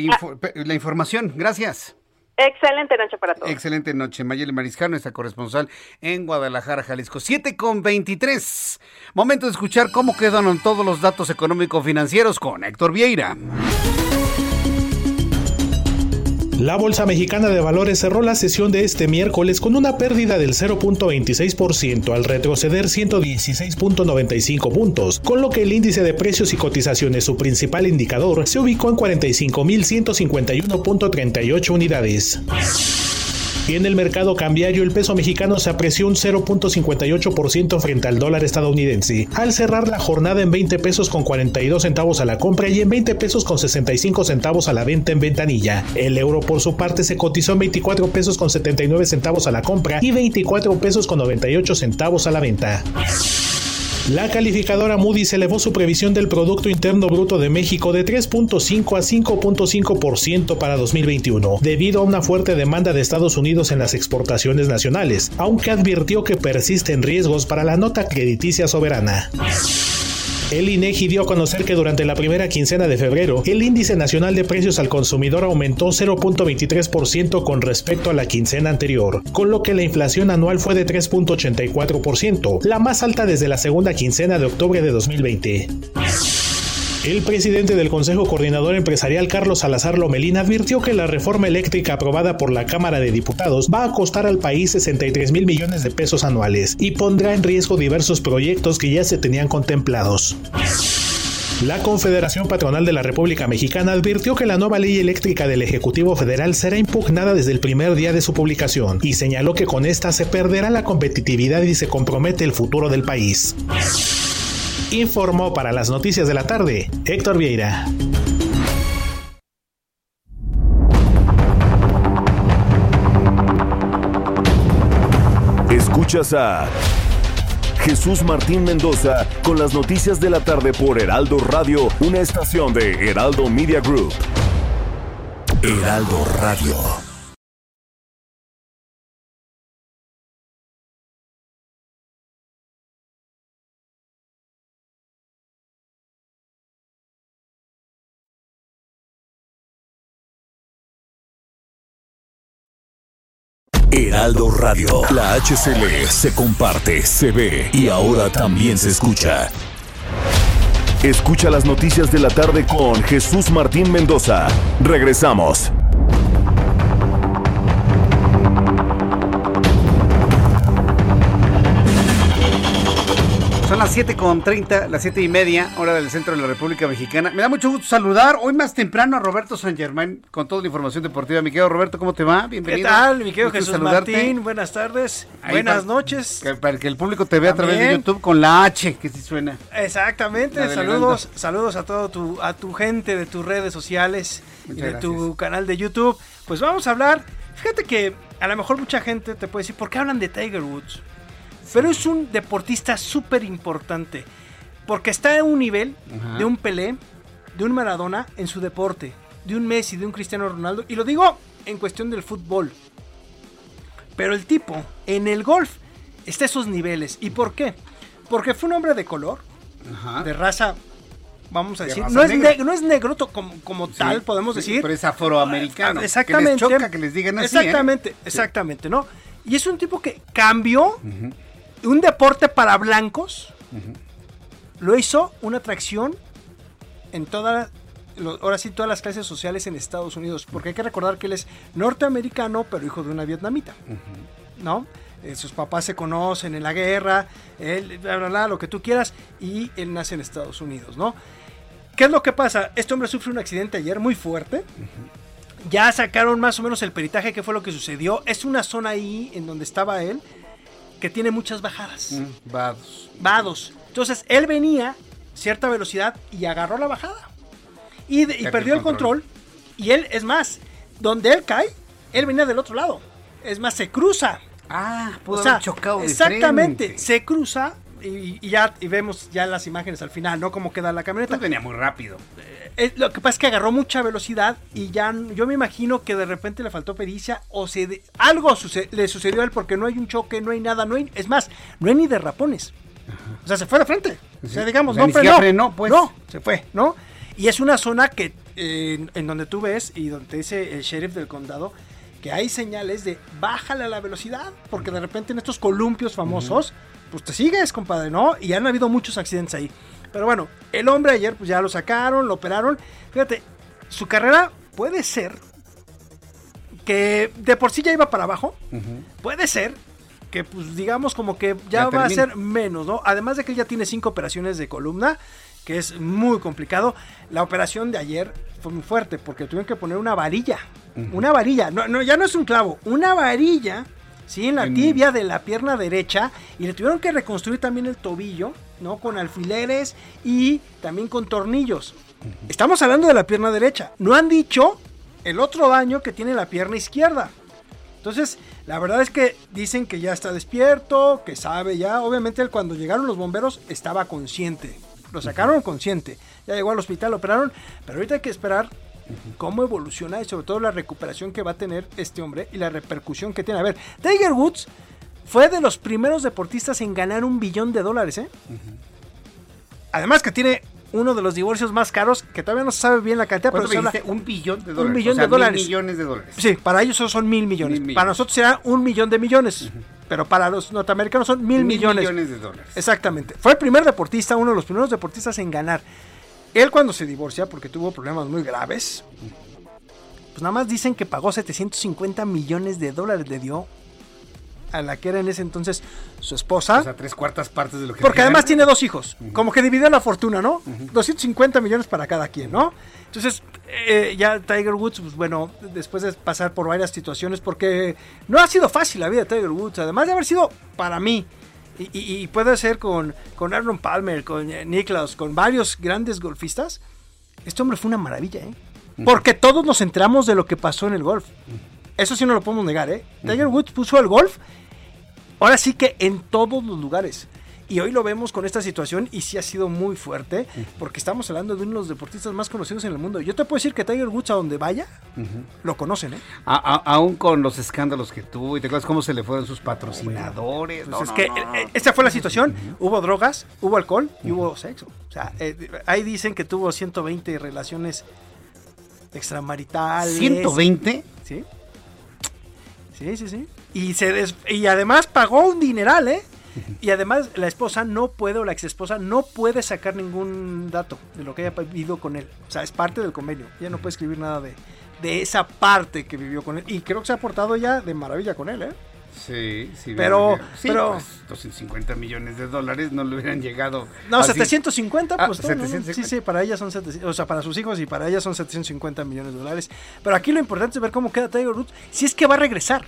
B: la información. Gracias.
U: Excelente noche para todos.
B: Excelente noche. Mayeli Mariscano, nuestra corresponsal en Guadalajara, Jalisco. 7 con 23. Momento de escuchar cómo quedaron todos los datos económico-financieros con Héctor Vieira.
V: La Bolsa Mexicana de Valores cerró la sesión de este miércoles con una pérdida del 0.26% al retroceder 116.95 puntos, con lo que el índice de precios y cotizaciones, su principal indicador, se ubicó en 45.151.38 unidades. En el mercado cambiario, el peso mexicano se apreció un 0.58% frente al dólar estadounidense, al cerrar la jornada en 20 pesos con 42 centavos a la compra y en 20 pesos con 65 centavos a la venta en ventanilla. El euro, por su parte, se cotizó en 24 pesos con 79 centavos a la compra y 24 pesos con 98 centavos a la venta. La calificadora Moody's elevó su previsión del Producto Interno Bruto de México de 3.5 a 5.5% para 2021, debido a una fuerte demanda de Estados Unidos en las exportaciones nacionales, aunque advirtió que persisten riesgos para la nota crediticia soberana. El INEGI dio a conocer que durante la primera quincena de febrero, el índice nacional de precios al consumidor aumentó 0.23% con respecto a la quincena anterior, con lo que la inflación anual fue de 3.84%, la más alta desde la segunda quincena de octubre de 2020. El presidente del Consejo Coordinador Empresarial, Carlos Salazar Lomelín, advirtió que la reforma eléctrica aprobada por la Cámara de Diputados va a costar al país 63 mil millones de pesos anuales y pondrá en riesgo diversos proyectos que ya se tenían contemplados. La Confederación Patronal de la República Mexicana advirtió que la nueva ley eléctrica del Ejecutivo Federal será impugnada desde el primer día de su publicación y señaló que con esta se perderá la competitividad y se compromete el futuro del país informó para las noticias de la tarde Héctor Vieira.
A: Escuchas a Jesús Martín Mendoza con las noticias de la tarde por Heraldo Radio, una estación de Heraldo Media Group. Heraldo Radio. Radio. La HCL se comparte, se ve y ahora también se escucha. Escucha las noticias de la tarde con Jesús Martín Mendoza. Regresamos.
B: Las 7 con 30, las 7 y media, hora del centro de la República Mexicana. Me da mucho gusto saludar hoy más temprano a Roberto San Germán con toda la información deportiva. Mi querido Roberto, ¿cómo te va? Bienvenido.
W: ¿Qué tal, mi querido Jesús Martín? Buenas tardes, buenas noches.
B: para que el público te vea a través de YouTube con la H, que sí suena.
W: Exactamente, saludos, saludos a todo tu, a tu gente de tus redes sociales y de tu canal de YouTube. Pues vamos a hablar, fíjate que a lo mejor mucha gente te puede decir, ¿por qué hablan de Tiger Woods? Pero es un deportista súper importante. Porque está en un nivel de un Pelé, de un Maradona en su deporte, de un Messi, de un Cristiano Ronaldo. Y lo digo en cuestión del fútbol. Pero el tipo, en el golf, está a esos niveles. ¿Y por qué? Porque fue un hombre de color, de raza, vamos a decir. No es, no es, negro como, tal, podemos decir.
B: Pero es afroamericano.
W: Exactamente.
B: Que les choca que les digan así.
W: ¿eh? Exactamente, exactamente, ¿no? Y es un tipo que cambió un deporte para blancos, lo hizo una atracción en toda, ahora sí, todas las clases sociales en Estados Unidos, porque hay que recordar que él es norteamericano, pero hijo de una vietnamita, ¿no? Eh, sus papás se conocen en la guerra, él, bla, bla, bla, lo que tú quieras, y él nace en Estados Unidos, ¿no? ¿Qué es lo que pasa? Este hombre sufre un accidente ayer muy fuerte, Ya sacaron más o menos el peritaje, qué fue lo que sucedió. Es una zona ahí en donde estaba él que tiene muchas bajadas.
B: Mm, vados.
W: Vados. Entonces él venía cierta velocidad y agarró la bajada. Y, de- y
B: Perdió el
W: control. Y él, es más, donde él cae, él venía del otro lado. Es más, se cruza.
B: Ah, pudo
W: o sea,
B: haber chocado
W: Exactamente, se cruza y, y ya y vemos ya las imágenes al final, ¿no? Cómo queda la camioneta.
B: Pues venía muy rápido.
W: Eh, lo que pasa es que agarró mucha velocidad y ya yo me imagino que de repente le faltó pericia o se de- algo suce- le sucedió a él porque no hay un choque, no hay nada, no hay, es más, no hay ni derrapones. O sea, se fue de frente. O sea, digamos,
B: O sea,
W: no
B: frenó, pues.
W: No, se fue, ¿no? Y es una zona que eh, en, en donde tú ves y donde te dice el sheriff del condado que hay señales de bájale a la velocidad porque de repente en estos columpios famosos pues te sigues, compadre, ¿no? Y han habido muchos accidentes ahí. Pero bueno, el hombre ayer pues ya lo sacaron, lo operaron. Fíjate, su carrera puede ser que de por sí ya iba para abajo. Puede ser que, pues, digamos, como que ya,
B: Ya
W: va a ser menos, ¿no? Además de que él ya tiene cinco operaciones de columna, que es muy complicado. La operación de ayer fue muy fuerte porque tuvieron que poner una varilla. Una varilla. No, no, ya no es un clavo, una varilla. Sí, en la
B: En-
W: tibia de la pierna derecha y le tuvieron que reconstruir también el tobillo, ¿no? Con alfileres y también con tornillos. Estamos hablando de la pierna derecha. No han dicho el otro daño que tiene la pierna izquierda. Entonces, la verdad es que dicen que ya está despierto, que sabe ya. Obviamente, él cuando llegaron los bomberos estaba consciente. Lo sacaron consciente. Ya llegó al hospital, lo operaron. Pero ahorita hay que esperar cómo evoluciona y sobre todo la recuperación que va a tener este hombre y la repercusión que tiene. A ver, Tiger Woods fue de los primeros deportistas en ganar un billón de dólares, ¿eh? Además que tiene uno de los divorcios más caros, que todavía no se sabe bien la cantidad, pero
B: ¿Cuánto
W: se habla-?
B: Un billón de dólares.
W: Un
B: o sea,
W: de dólares.
B: mil millones de dólares.
W: Sí, para ellos son mil millones.
B: Mil millones.
W: Para nosotros será un millón de millones. Pero para los norteamericanos son mil,
B: Mil
W: millones.
B: millones de dólares.
W: Exactamente. Fue el primer deportista, uno de los primeros deportistas en ganar. Él cuando se divorcia, porque tuvo problemas muy graves, pues nada más dicen que pagó 750 millones de dólares, le dio a la que era en ese entonces su esposa.
B: O sea, tres cuartas partes de lo que
W: Porque además tiene dos hijos. Como que dividió la fortuna, ¿no? 250 millones para cada quien, ¿no? Entonces, eh, ya Tiger Woods, pues bueno, después de pasar por varias situaciones, porque no ha sido fácil la vida de Tiger Woods, además de haber sido para mí, y, y- y puede ser con, con Aaron Palmer, con eh, Nicklaus, con varios grandes golfistas, este hombre fue una maravilla, ¿eh? Porque todos nos enteramos de lo que pasó en el golf. Eso sí no lo podemos negar, ¿eh? Tiger Woods puso el golf ahora sí que en todos los lugares. Y hoy lo vemos con esta situación y sí ha sido muy fuerte porque estamos hablando de uno de los deportistas más conocidos en el mundo. Yo te puedo decir que Tiger Woods a donde vaya lo conocen, ¿eh?
B: A- a- aún con los escándalos que tuvo y te acuerdas cómo se le fueron sus patrocinadores.
W: Pues
B: No,
W: es
B: no,
W: que
B: no.
W: eh, esta fue la situación. Hubo drogas, hubo alcohol y hubo sexo. O sea, eh, ahí dicen que tuvo 120 relaciones extramaritales.
B: ¿120?
W: Sí. Sí, sí, sí. Y, se des- y además pagó un dineral, ¿eh? Y además la esposa no puede, o la ex esposa no puede sacar ningún dato de lo que haya vivido con él. O sea, es parte del convenio. Ella no puede escribir nada de, de esa parte que vivió con él. Y creo que se ha portado ya de maravilla con él, ¿eh?
B: Sí, sí.
W: Pero-.
B: Sí,
W: pero-
B: pues, 250 millones de dólares no le hubieran llegado.
W: No,
B: así.
W: 750,
B: Ah,
W: pues no, no, no.
B: 750.
W: Sí, sí, para ella son 700, o sea, para sus hijos y para ella son 750 millones de dólares. Pero aquí lo importante es ver cómo queda Tiger Woods, si es que va a regresar.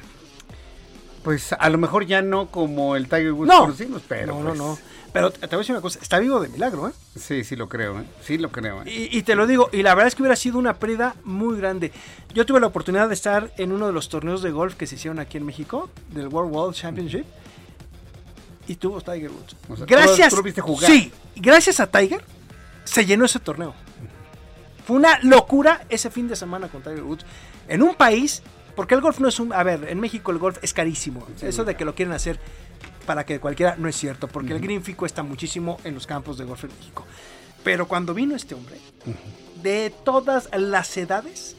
B: Pues a lo mejor ya no como el Tiger Woods
W: No.
B: conocimos, pero.
W: no,
B: pues,
W: no, no. Pero te voy a decir una cosa, está vivo de milagro, ¿eh?
B: Sí, sí lo creo, ¿eh? Sí lo creo, ¿eh?
W: Y, y te lo digo, y la verdad es que hubiera sido una pérdida muy grande. Yo tuve la oportunidad de estar en uno de los torneos de golf que se hicieron aquí en México, del World World Championship, y tuvo Tiger Woods.
B: O sea, tú
W: gracias,
B: lo- tú lo jugar.
W: sí, gracias a Tiger se llenó ese torneo. Fue una locura ese fin de semana con Tiger Woods en un país, porque el golf no es un, a ver, en México el golf es carísimo. Eso de que lo quieren hacer para que cualquiera no es cierto, porque el green fee cuesta muchísimo en los campos de golf en México. Pero cuando vino este hombre, de todas las edades,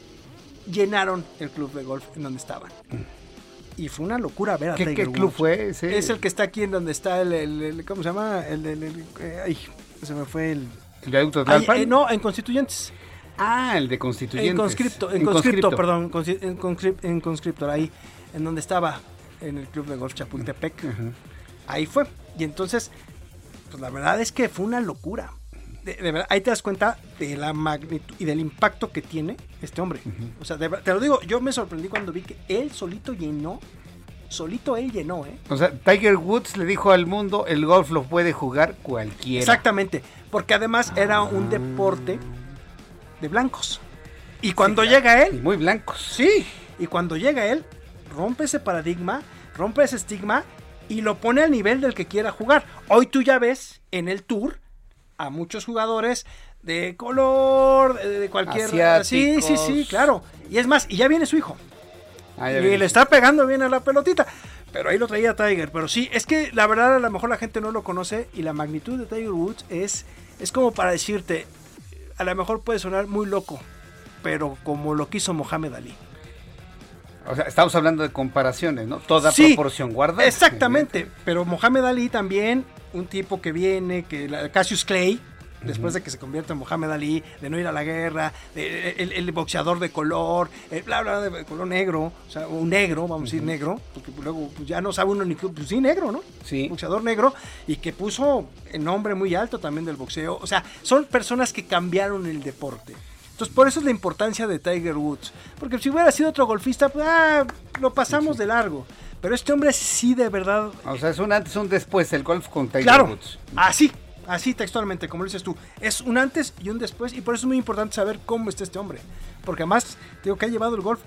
W: llenaron el club de golf en donde estaban. Y fue una locura ver a
B: ¿Qué-
W: Tiger
B: qué club fue ese?
W: Es el que está aquí en donde está el, el- el- ¿cómo se llama? El, el- eh, ay, se me fue el...
B: ¿El de
W: Ay, eh, no, en Constituyentes.
B: Ah, el de Constituyentes.
W: En conscripto, en conscripto,
B: conscripto.
W: perdón, en, conscrip- en conscriptor, ahí, en donde estaba, en el club de golf Chapultepec. Ahí fue. Y entonces, pues la verdad es que fue una locura. de, verdad, ahí te das cuenta de la magnitud y del impacto que tiene este hombre. O sea, te lo digo, yo me sorprendí cuando vi que él solito llenó, solito él llenó, ¿eh?
B: O sea, Tiger Woods le dijo al mundo, el golf lo puede jugar cualquiera.
W: Exactamente, porque además era un deporte de blancos. Y cuando llega él...
B: muy blancos.
W: Sí, y cuando llega él, rompe ese paradigma, rompe ese estigma y lo pone al nivel del que quiera jugar. Hoy tú ya ves en el tour a muchos jugadores de color, de, cualquier... Sí, sí, sí, claro. Y es más, y ya viene su hijo. Ah, y le está pegando bien a la pelotita. Pero ahí lo traía Tiger. Pero sí, es que la verdad a lo mejor la gente no lo conoce y la magnitud de Tiger Woods es, es como para decirte, a lo mejor puede sonar muy loco, pero como lo quiso Mohamed Ali.
B: O sea, estamos hablando de comparaciones, ¿no? Toda proporción guarda.
W: Exactamente, pero Mohamed Ali también, un tipo que viene, que Cassius Clay, después de que se convierte en Mohamed Ali, de no ir a la guerra, el, boxeador de color, el bla, bla, de color negro, o sea, un negro, vamos a decir negro, porque luego pues, ya no sabe uno ni pues sí, negro, ¿no?
B: Sí.
W: Boxeador negro, y que puso el nombre muy alto también del boxeo. O sea, son personas que cambiaron el deporte. Entonces, por eso es la importancia de Tiger Woods. Porque si hubiera sido otro golfista, pues, ah, lo pasamos de largo. Pero este hombre sí de verdad.
B: O sea, es un antes, un después, el golf con Tiger
W: claro,
B: Woods.
W: Así, así textualmente, como lo dices tú. Es un antes y un después. Y por eso es muy importante saber cómo está este hombre. Porque además, digo que ha llevado el golf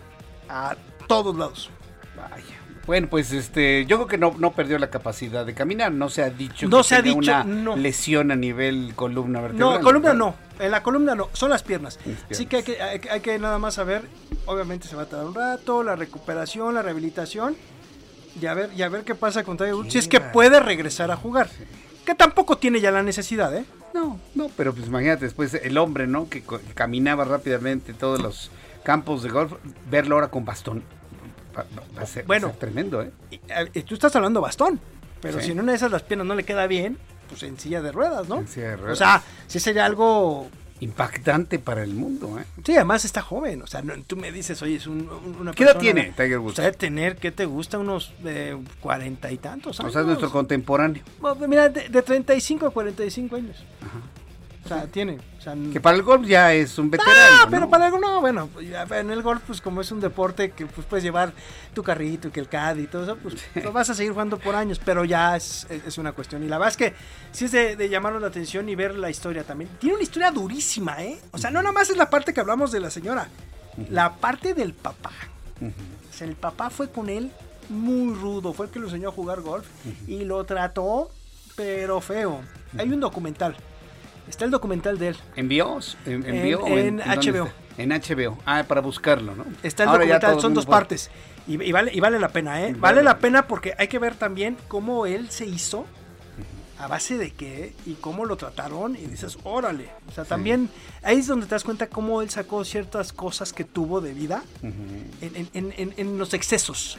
W: a todos lados.
B: Vaya. Bueno, pues este, yo creo que no, no perdió la capacidad de caminar. No se ha dicho
W: no que se ha dicho,
B: una lesión a nivel columna vertebral.
W: No, columna no. En la columna no, son las piernas. Así que hay, que hay, que nada más saber, obviamente se va a tardar un rato, la recuperación, la rehabilitación y a ver, y a ver qué pasa con Tiger Woods. Si es que puede regresar a jugar. Que tampoco tiene ya la necesidad, ¿eh?
B: No, no, pero pues imagínate después el hombre, ¿no? Que, caminaba rápidamente todos los campos de golf, verlo ahora con bastón. Va, a ser, bueno, tremendo, ¿eh?
W: Y, tú estás hablando bastón, pero si en una de esas las piernas no le queda bien, pues en silla de ruedas, ¿no?
B: En silla de ruedas.
W: O sea, sí sería algo
B: impactante para el mundo. ¿eh?
W: Sí, además está joven. O sea, tú me dices, oye, es un, una
B: ¿Qué edad tiene Tiger Woods?
W: O sea, tener, ¿qué te gusta? Unos eh, cuarenta y tantos años.
B: O sea, es nuestro contemporáneo.
W: mira, de, de 35 a 45 años. Ajá. O sea, tiene.
B: que para el golf ya es un veterano.
W: Ah, pero para algo no, bueno, en el golf, pues como es un deporte que pues, puedes llevar tu carrito y que el CAD y todo eso, pues lo vas a seguir jugando por años, pero ya es, es una cuestión. Y la verdad es que sí es de, de llamarnos la atención y ver la historia también. Tiene una historia durísima, ¿eh? O sea, no nada más es la parte que hablamos de la señora, la parte del papá. O sea, el papá fue con él muy rudo, fue el que lo enseñó a jugar golf y lo trató, pero feo. Hay un documental Está el documental de él.
B: ¿Envió? ¿Envió? En,
W: HBO.
B: En HBO. Ah, para buscarlo, ¿no?
W: Está el documental, son dos partes. Y, vale, y vale la pena, ¿eh? Vale, la pena porque hay que ver también cómo él se hizo, a base de qué y cómo lo trataron. Y dices, órale. O sea, también ahí es donde te das cuenta cómo él sacó ciertas cosas que tuvo de vida en, en, en los excesos.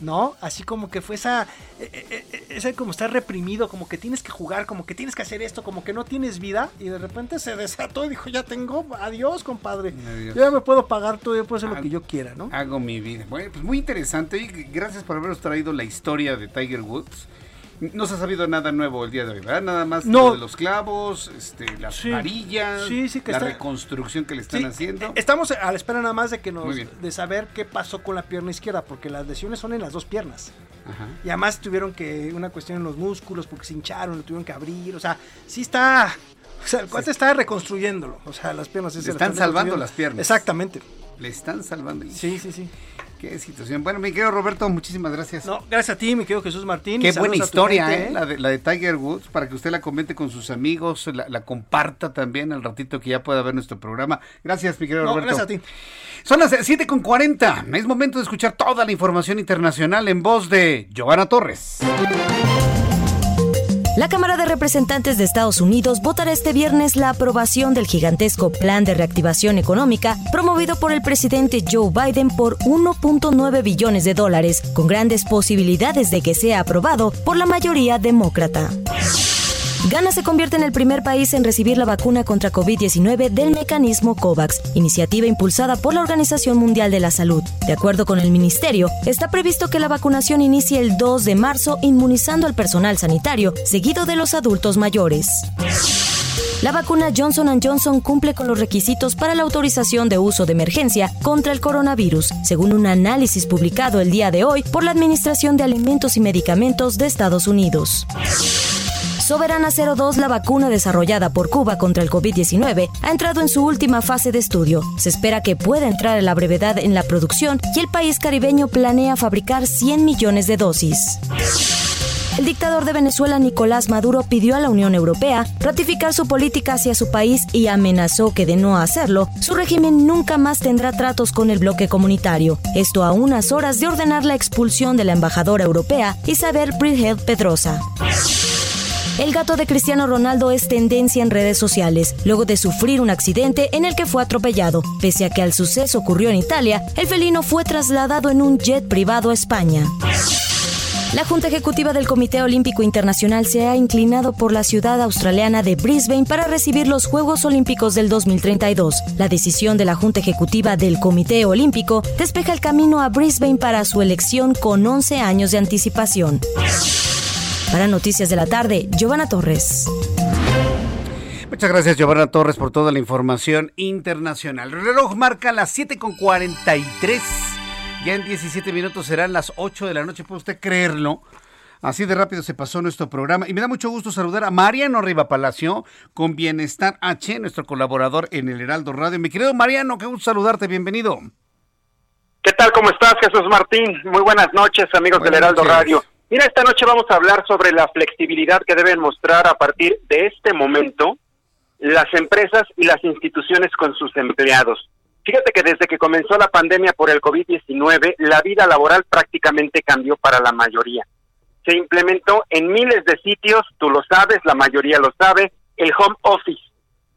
W: ¿No? Así como que fue esa, eh, eh, eh, esa como estar reprimido, como que tienes que jugar, como que tienes que hacer esto, como que no tienes vida y de repente se desató y dijo, ya tengo, adiós compadre, yo ya me puedo pagar todo, yo puedo hacer lo que yo quiera, ¿no?
B: Hago mi vida. Bueno, pues muy interesante y gracias por habernos traído la historia de Tiger Woods. No se ha sabido nada nuevo el día de hoy, ¿verdad? Nada más de los clavos, este, las varillas, la reconstrucción que le están haciendo.
W: Estamos a la espera nada más de que nos de saber qué pasó con la pierna izquierda, porque las lesiones son en las dos piernas. Y además tuvieron que una cuestión en los músculos porque se hincharon, lo tuvieron que abrir, o sea, sí está o sea, el cuate está reconstruyéndolo. O sea, las piernas.
B: Le están, salvando las piernas.
W: Exactamente.
B: Le están salvando.
W: Sí, sí, sí.
B: Qué situación. Bueno, mi querido Roberto, muchísimas gracias.
W: No, gracias a ti, mi querido Jesús Martín.
B: Qué buena historia, ¿eh? La de, la de, Tiger Woods, para que usted la comente con sus amigos, la, comparta también al ratito que ya pueda ver nuestro programa. Gracias, mi querido no, Roberto.
W: Gracias a ti.
B: Son las 7.40. Es momento de escuchar toda la información internacional en voz de Giovanna Torres.
X: La Cámara de Representantes de Estados Unidos votará este viernes la aprobación del gigantesco plan de reactivación económica promovido por el presidente Joe Biden por 1.9 billones de dólares, con grandes posibilidades de que sea aprobado por la mayoría demócrata. Ghana se convierte en el primer país en recibir la vacuna contra COVID-19 del mecanismo COVAX, iniciativa impulsada por la Organización Mundial de la Salud. De acuerdo con el ministerio, está previsto que la vacunación inicie el 2 de marzo inmunizando al personal sanitario, seguido de los adultos mayores. La vacuna Johnson Johnson cumple con los requisitos para la autorización de uso de emergencia contra el coronavirus, según un análisis publicado el día de hoy por la Administración de Alimentos y Medicamentos de Estados Unidos. Soberana 02, la vacuna desarrollada por Cuba contra el COVID-19, ha entrado en su última fase de estudio. Se espera que pueda entrar a la brevedad en la producción y el país caribeño planea fabricar 100 millones de dosis. El dictador de Venezuela, Nicolás Maduro, pidió a la Unión Europea ratificar su política hacia su país y amenazó que de no hacerlo, su régimen nunca más tendrá tratos con el bloque comunitario. Esto a unas horas de ordenar la expulsión de la embajadora europea, Isabel Bridgel Pedrosa. El gato de Cristiano Ronaldo es tendencia en redes sociales, luego de sufrir un accidente en el que fue atropellado. Pese a que el suceso ocurrió en Italia, el felino fue trasladado en un jet privado a España. La Junta Ejecutiva del Comité Olímpico Internacional se ha inclinado por la ciudad australiana de Brisbane para recibir los Juegos Olímpicos del 2032. La decisión de la Junta Ejecutiva del Comité Olímpico despeja el camino a Brisbane para su elección con 11 años de anticipación. Para Noticias de la Tarde, Giovanna Torres.
B: Muchas gracias, Giovanna Torres, por toda la información internacional. El reloj marca las 7.43. Ya en 17 minutos serán las 8 de la noche, ¿puede usted creerlo? Así de rápido se pasó nuestro programa y me da mucho gusto saludar a Mariano Riva Palacio con Bienestar H, nuestro colaborador en el Heraldo Radio. Mi querido Mariano, qué gusto saludarte, bienvenido.
Y: ¿Qué tal? ¿Cómo estás, Jesús Martín? Muy buenas noches, amigos del Heraldo Radio. Mira, esta noche vamos a hablar sobre la flexibilidad que deben mostrar a partir de este momento las empresas y las instituciones con sus empleados. Fíjate que desde que comenzó la pandemia por el COVID-19, la vida laboral prácticamente cambió para la mayoría. Se implementó en miles de sitios, tú lo sabes, la mayoría lo sabe, el home office.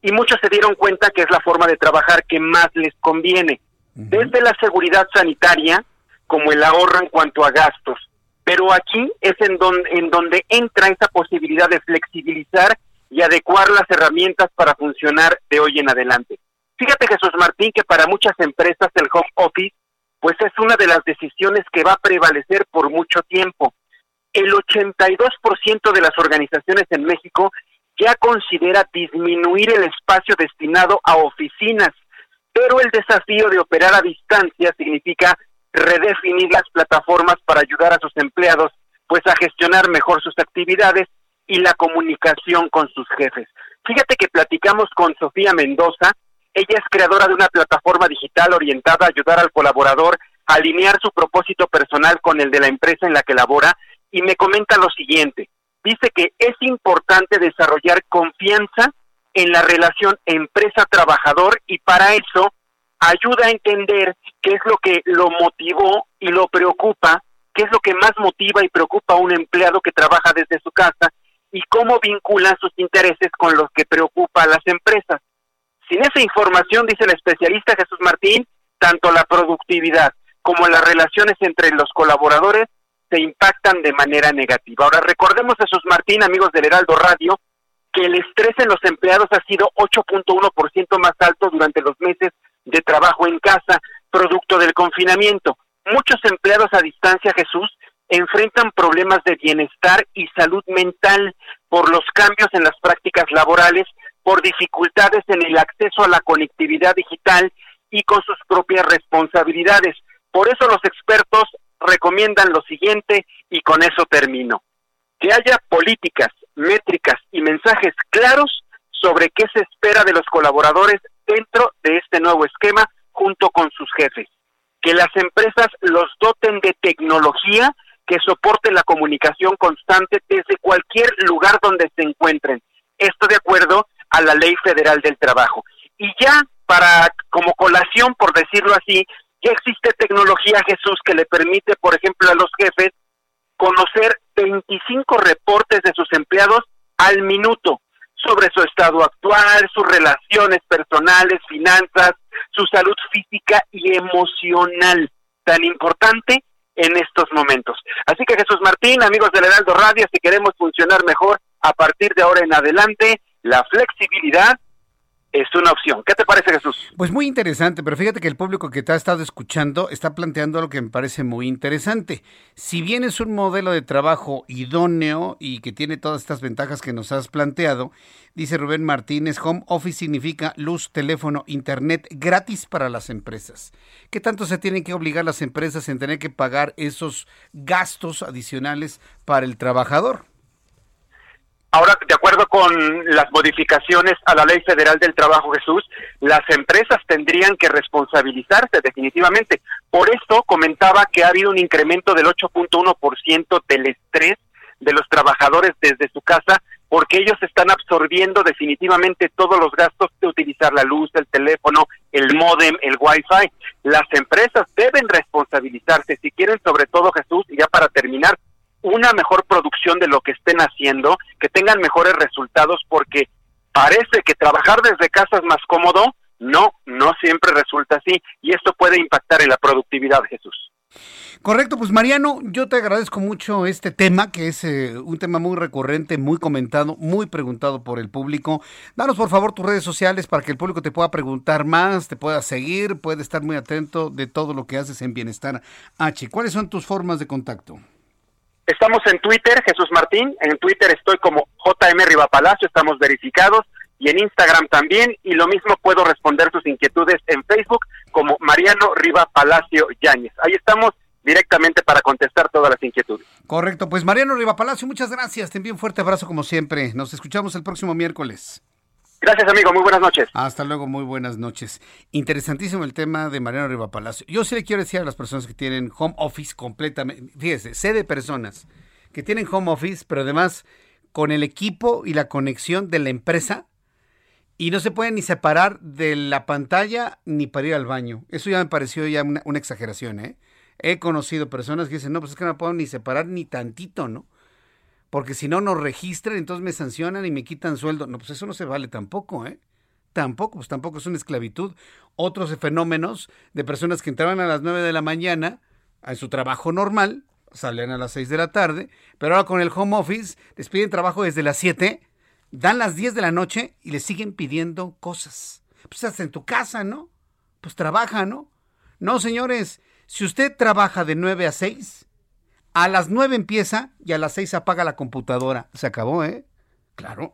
Y: Y muchos se dieron cuenta que es la forma de trabajar que más les conviene, desde la seguridad sanitaria como el ahorro en cuanto a gastos pero aquí es en donde, en donde entra esa posibilidad de flexibilizar y adecuar las herramientas para funcionar de hoy en adelante. Fíjate Jesús Martín que para muchas empresas el home office pues es una de las decisiones que va a prevalecer por mucho tiempo. El 82% de las organizaciones en México ya considera disminuir el espacio destinado a oficinas, pero el desafío de operar a distancia significa redefinir las plataformas para ayudar a sus empleados pues a gestionar mejor sus actividades y la comunicación con sus jefes. Fíjate que platicamos con Sofía Mendoza, ella es creadora de una plataforma digital orientada a ayudar al colaborador a alinear su propósito personal con el de la empresa en la que labora y me comenta lo siguiente. Dice que es importante desarrollar confianza en la relación empresa-trabajador y para eso ayuda a entender qué es lo que lo motivó y lo preocupa, qué es lo que más motiva y preocupa a un empleado que trabaja desde su casa y cómo vincula sus intereses con los que preocupa a las empresas. Sin esa información, dice el especialista Jesús Martín, tanto la productividad como las relaciones entre los colaboradores se impactan de manera negativa. Ahora recordemos Jesús Martín, amigos del Heraldo Radio, que el estrés en los empleados ha sido 8.1% más alto durante los meses de trabajo en casa, producto del confinamiento. Muchos empleados a distancia, Jesús, enfrentan problemas de bienestar y salud mental por los cambios en las prácticas laborales, por dificultades en el acceso a la conectividad digital y con sus propias responsabilidades. Por eso los expertos recomiendan lo siguiente y con eso termino. Que haya políticas, métricas y mensajes claros sobre qué se espera de los colaboradores dentro de este nuevo esquema junto con sus jefes. Que las empresas los doten de tecnología que soporte la comunicación constante desde cualquier lugar donde se encuentren. Esto de acuerdo a la Ley Federal del Trabajo. Y ya para, como colación, por decirlo así, ya existe tecnología, Jesús, que le permite, por ejemplo, a los jefes conocer 25 reportes de sus empleados al minuto sobre su estado actual, sus relaciones personales, finanzas, su salud física y emocional, tan importante en estos momentos. Así que Jesús Martín, amigos del Heraldo Radio, si queremos funcionar mejor a partir de ahora en adelante, la flexibilidad es una opción. ¿Qué te parece, Jesús?
B: Pues muy interesante, pero fíjate que el público que te ha estado escuchando está planteando algo que me parece muy interesante. Si bien es un modelo de trabajo idóneo y que tiene todas estas ventajas que nos has planteado, dice Rubén Martínez, home office significa luz, teléfono, internet gratis para las empresas. ¿Qué tanto se tienen que obligar las empresas en tener que pagar esos gastos adicionales para el trabajador?
Y: Ahora, de acuerdo con las modificaciones a la Ley Federal del Trabajo, Jesús, las empresas tendrían que responsabilizarse definitivamente. Por eso comentaba que ha habido un incremento del 8.1% del estrés de los trabajadores desde su casa porque ellos están absorbiendo definitivamente todos los gastos de utilizar la luz, el teléfono, el modem, el wifi. Las empresas deben responsabilizarse si quieren, sobre todo Jesús, y ya para terminar, una mejor producción de lo que estén haciendo, que tengan mejores resultados, porque parece que trabajar desde casa es más cómodo. No, no siempre resulta así y esto puede impactar en la productividad, Jesús.
B: Correcto, pues Mariano, yo te agradezco mucho este tema, que es eh, un tema muy recurrente, muy comentado, muy preguntado por el público. Danos por favor tus redes sociales para que el público te pueda preguntar más, te pueda seguir, puede estar muy atento de todo lo que haces en Bienestar H. ¿Cuáles son tus formas de contacto?
Y: Estamos en Twitter, Jesús Martín. En Twitter estoy como JM Rivapalacio, estamos verificados. Y en Instagram también. Y lo mismo puedo responder sus inquietudes en Facebook como Mariano Riva Palacio Yáñez. Ahí estamos directamente para contestar todas las inquietudes.
B: Correcto, pues Mariano Riva Palacio, muchas gracias. Te envío un fuerte abrazo como siempre. Nos escuchamos el próximo miércoles.
Y: Gracias, amigo. Muy buenas noches.
B: Hasta luego, muy buenas noches. Interesantísimo el tema de Mariano Riva Palacio. Yo sí le quiero decir a las personas que tienen home office completamente, fíjese, sé de personas que tienen home office, pero además con el equipo y la conexión de la empresa y no se pueden ni separar de la pantalla ni para ir al baño. Eso ya me pareció ya una, una exageración, ¿eh? He conocido personas que dicen, no, pues es que no puedo ni separar ni tantito, ¿no? Porque si no nos registran, entonces me sancionan y me quitan sueldo. No, pues eso no se vale tampoco, ¿eh? Tampoco, pues tampoco es una esclavitud. Otros fenómenos de personas que entraban a las 9 de la mañana a su trabajo normal, salen a las 6 de la tarde, pero ahora con el home office les piden trabajo desde las 7, dan las 10 de la noche y les siguen pidiendo cosas. Pues hasta en tu casa, ¿no? Pues trabaja, ¿no? No, señores, si usted trabaja de 9 a 6, a las 9 empieza y a las 6 apaga la computadora. Se acabó, ¿eh? Claro.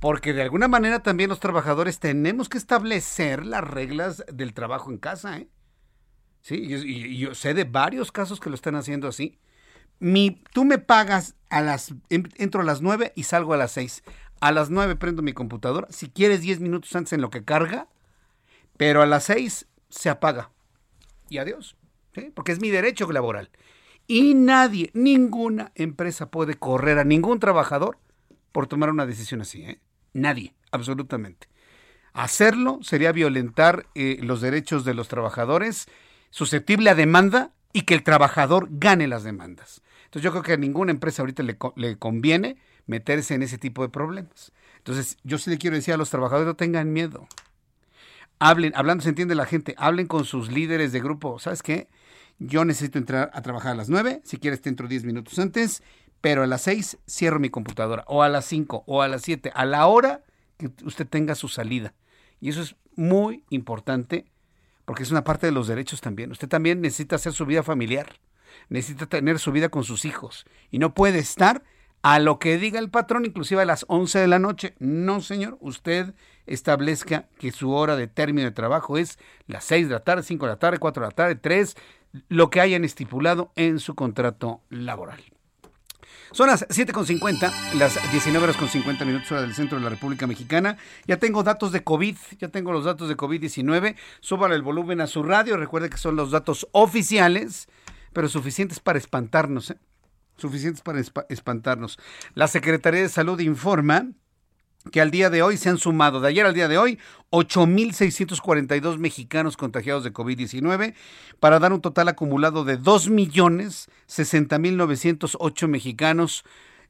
B: Porque de alguna manera también los trabajadores tenemos que establecer las reglas del trabajo en casa, ¿eh? Sí, y, yo sé de varios casos que lo están haciendo así. Mi, tú me pagas a las, entro a las 9 y salgo a las 6. A las 9 prendo mi computadora. Si quieres 10 minutos antes en lo que carga, pero a las 6 se apaga. Y adiós. Porque es mi derecho laboral. Y nadie, ninguna empresa puede correr a ningún trabajador por tomar una decisión así. ¿eh? Nadie, absolutamente. Hacerlo sería violentar eh, los derechos de los trabajadores, susceptible a demanda y que el trabajador gane las demandas. Entonces yo creo que a ninguna empresa ahorita le, le conviene meterse en ese tipo de problemas. Entonces yo sí le quiero decir a los trabajadores no tengan miedo. Hablen, hablando se entiende la gente, hablen con sus líderes de grupo. ¿Sabes qué? Yo necesito entrar a trabajar a las 9, si quieres te entro 10 minutos antes, pero a las 6 cierro mi computadora, o a las 5, o a las 7, a la hora que usted tenga su salida. Y eso es muy importante porque es una parte de los derechos también. Usted también necesita hacer su vida familiar, necesita tener su vida con sus hijos y no puede estar a lo que diga el patrón, inclusive a las 11 de la noche. No, señor, usted establezca que su hora de término de trabajo es las 6 de la tarde, 5 de la tarde, 4 de la tarde, 3, lo que hayan estipulado en su contrato laboral. Son las 7.50, las 19 horas con 50 minutos del centro de la República Mexicana. Ya tengo datos de COVID, ya tengo los datos de COVID-19. Súbale el volumen a su radio. Recuerde que son los datos oficiales, pero suficientes para espantarnos. ¿eh? Suficientes para espantarnos. La Secretaría de Salud informa que al día de hoy se han sumado, de ayer al día de hoy, 8.642 mexicanos contagiados de COVID-19 para dar un total acumulado de 2.060.908 mexicanos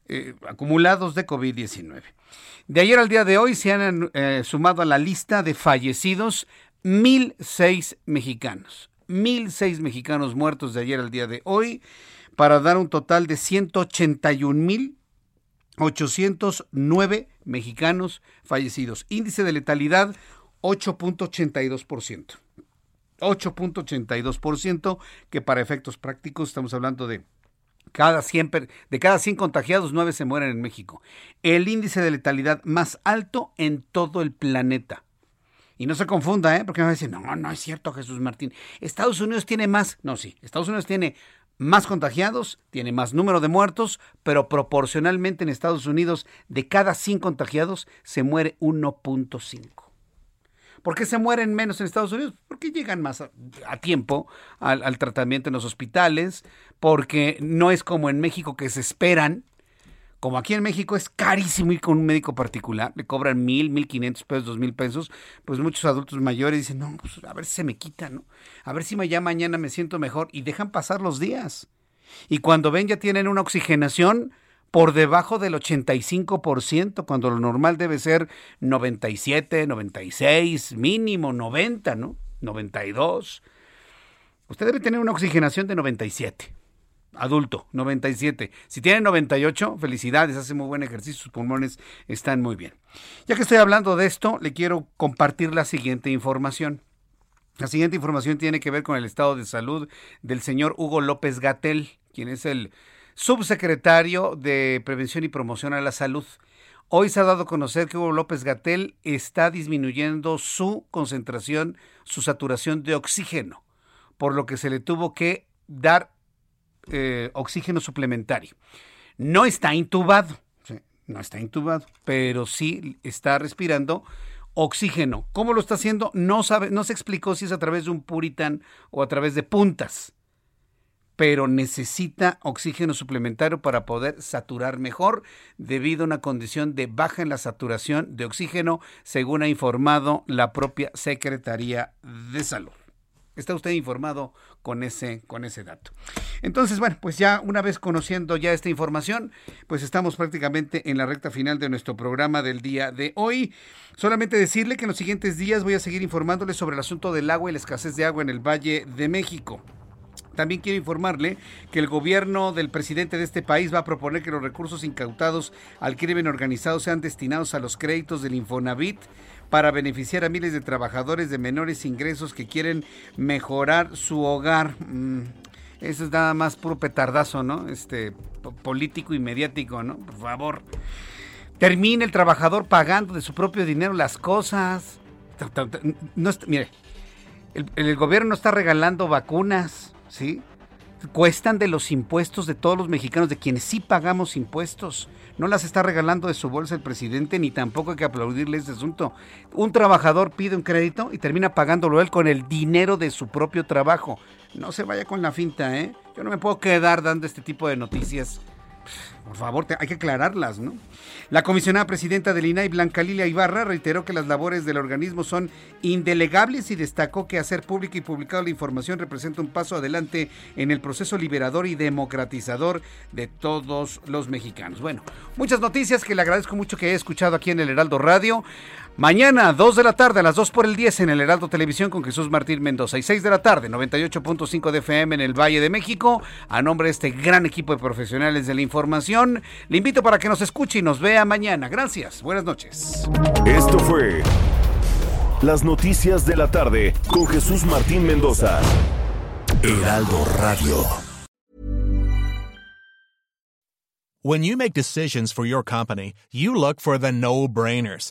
B: eh, acumulados de COVID-19. De ayer al día de hoy se han eh, sumado a la lista de fallecidos 1.006 mexicanos. 1.006 mexicanos muertos de ayer al día de hoy para dar un total de 181.000 809 mexicanos fallecidos. Índice de letalidad 8.82%. 8.82%, que para efectos prácticos estamos hablando de cada 100, de cada 100 contagiados, 9 se mueren en México. El índice de letalidad más alto en todo el planeta. Y no se confunda, ¿eh? porque me va a no, no es cierto, Jesús Martín. Estados Unidos tiene más. No, sí. Estados Unidos tiene más contagiados, tiene más número de muertos, pero proporcionalmente en Estados Unidos, de cada 100 contagiados, se muere 1.5. ¿Por qué se mueren menos en Estados Unidos? Porque llegan más a, tiempo al, al, tratamiento en los hospitales, porque no es como en México que se esperan como aquí en México es carísimo ir con un médico particular, le cobran mil, mil quinientos pesos, dos mil pesos, pues muchos adultos mayores dicen, no, pues a ver si se me quita, ¿no? A ver si ya mañana me siento mejor y dejan pasar los días. Y cuando ven ya tienen una oxigenación por debajo del 85%, cuando lo normal debe ser 97, 96, mínimo 90, ¿no? 92. Usted debe tener una oxigenación de 97 adulto, 97. Si tiene 98, felicidades, hace muy buen ejercicio, sus pulmones están muy bien. Ya que estoy hablando de esto, le quiero compartir la siguiente información. La siguiente información tiene que ver con el estado de salud del señor Hugo López Gatel, quien es el subsecretario de Prevención y Promoción a la Salud. Hoy se ha dado a conocer que Hugo López Gatel está disminuyendo su concentración, su saturación de oxígeno, por lo que se le tuvo que dar eh, oxígeno suplementario. No está intubado, no está intubado, pero sí está respirando oxígeno. ¿Cómo lo está haciendo? No sabe, no se explicó si es a través de un puritan o a través de puntas. Pero necesita oxígeno suplementario para poder saturar mejor debido a una condición de baja en la saturación de oxígeno, según ha informado la propia Secretaría de Salud. Está usted informado con ese, con ese dato. Entonces, bueno, pues ya una vez conociendo ya esta información, pues estamos prácticamente en la recta final de nuestro programa del día de hoy. Solamente decirle que en los siguientes días voy a seguir informándole sobre el asunto del agua y la escasez de agua en el Valle de México. También quiero informarle que el gobierno del presidente de este país va a proponer que los recursos incautados al crimen organizado sean destinados a los créditos del Infonavit para beneficiar a miles de trabajadores de menores ingresos que quieren mejorar su hogar. Mm, eso es nada más puro petardazo, ¿no? Este político y mediático, ¿no? Por favor. Termine el trabajador pagando de su propio dinero las cosas. No, mire, el, el gobierno está regalando vacunas, ¿sí? Cuestan de los impuestos de todos los mexicanos, de quienes sí pagamos impuestos. No las está regalando de su bolsa el presidente, ni tampoco hay que aplaudirle este asunto. Un trabajador pide un crédito y termina pagándolo él con el dinero de su propio trabajo. No se vaya con la finta, ¿eh? Yo no me puedo quedar dando este tipo de noticias por favor, hay que aclararlas, ¿no? La comisionada presidenta del INAI, Blanca Lilia Ibarra, reiteró que las labores del organismo son indelegables y destacó que hacer pública y publicada la información representa un paso adelante en el proceso liberador y democratizador de todos los mexicanos. Bueno, muchas noticias que le agradezco mucho que haya escuchado aquí en el Heraldo Radio. Mañana, 2 de la tarde, a las 2 por el 10 en el Heraldo Televisión con Jesús Martín Mendoza. Y 6 de la tarde, 98.5 de FM en el Valle de México. A nombre de este gran equipo de profesionales de la información, le invito para que nos escuche y nos vea mañana. Gracias. Buenas noches.
A: Esto fue Las Noticias de la Tarde con Jesús Martín Mendoza. Heraldo Radio.
Z: When you make decisions for your company, you look for the no-brainers.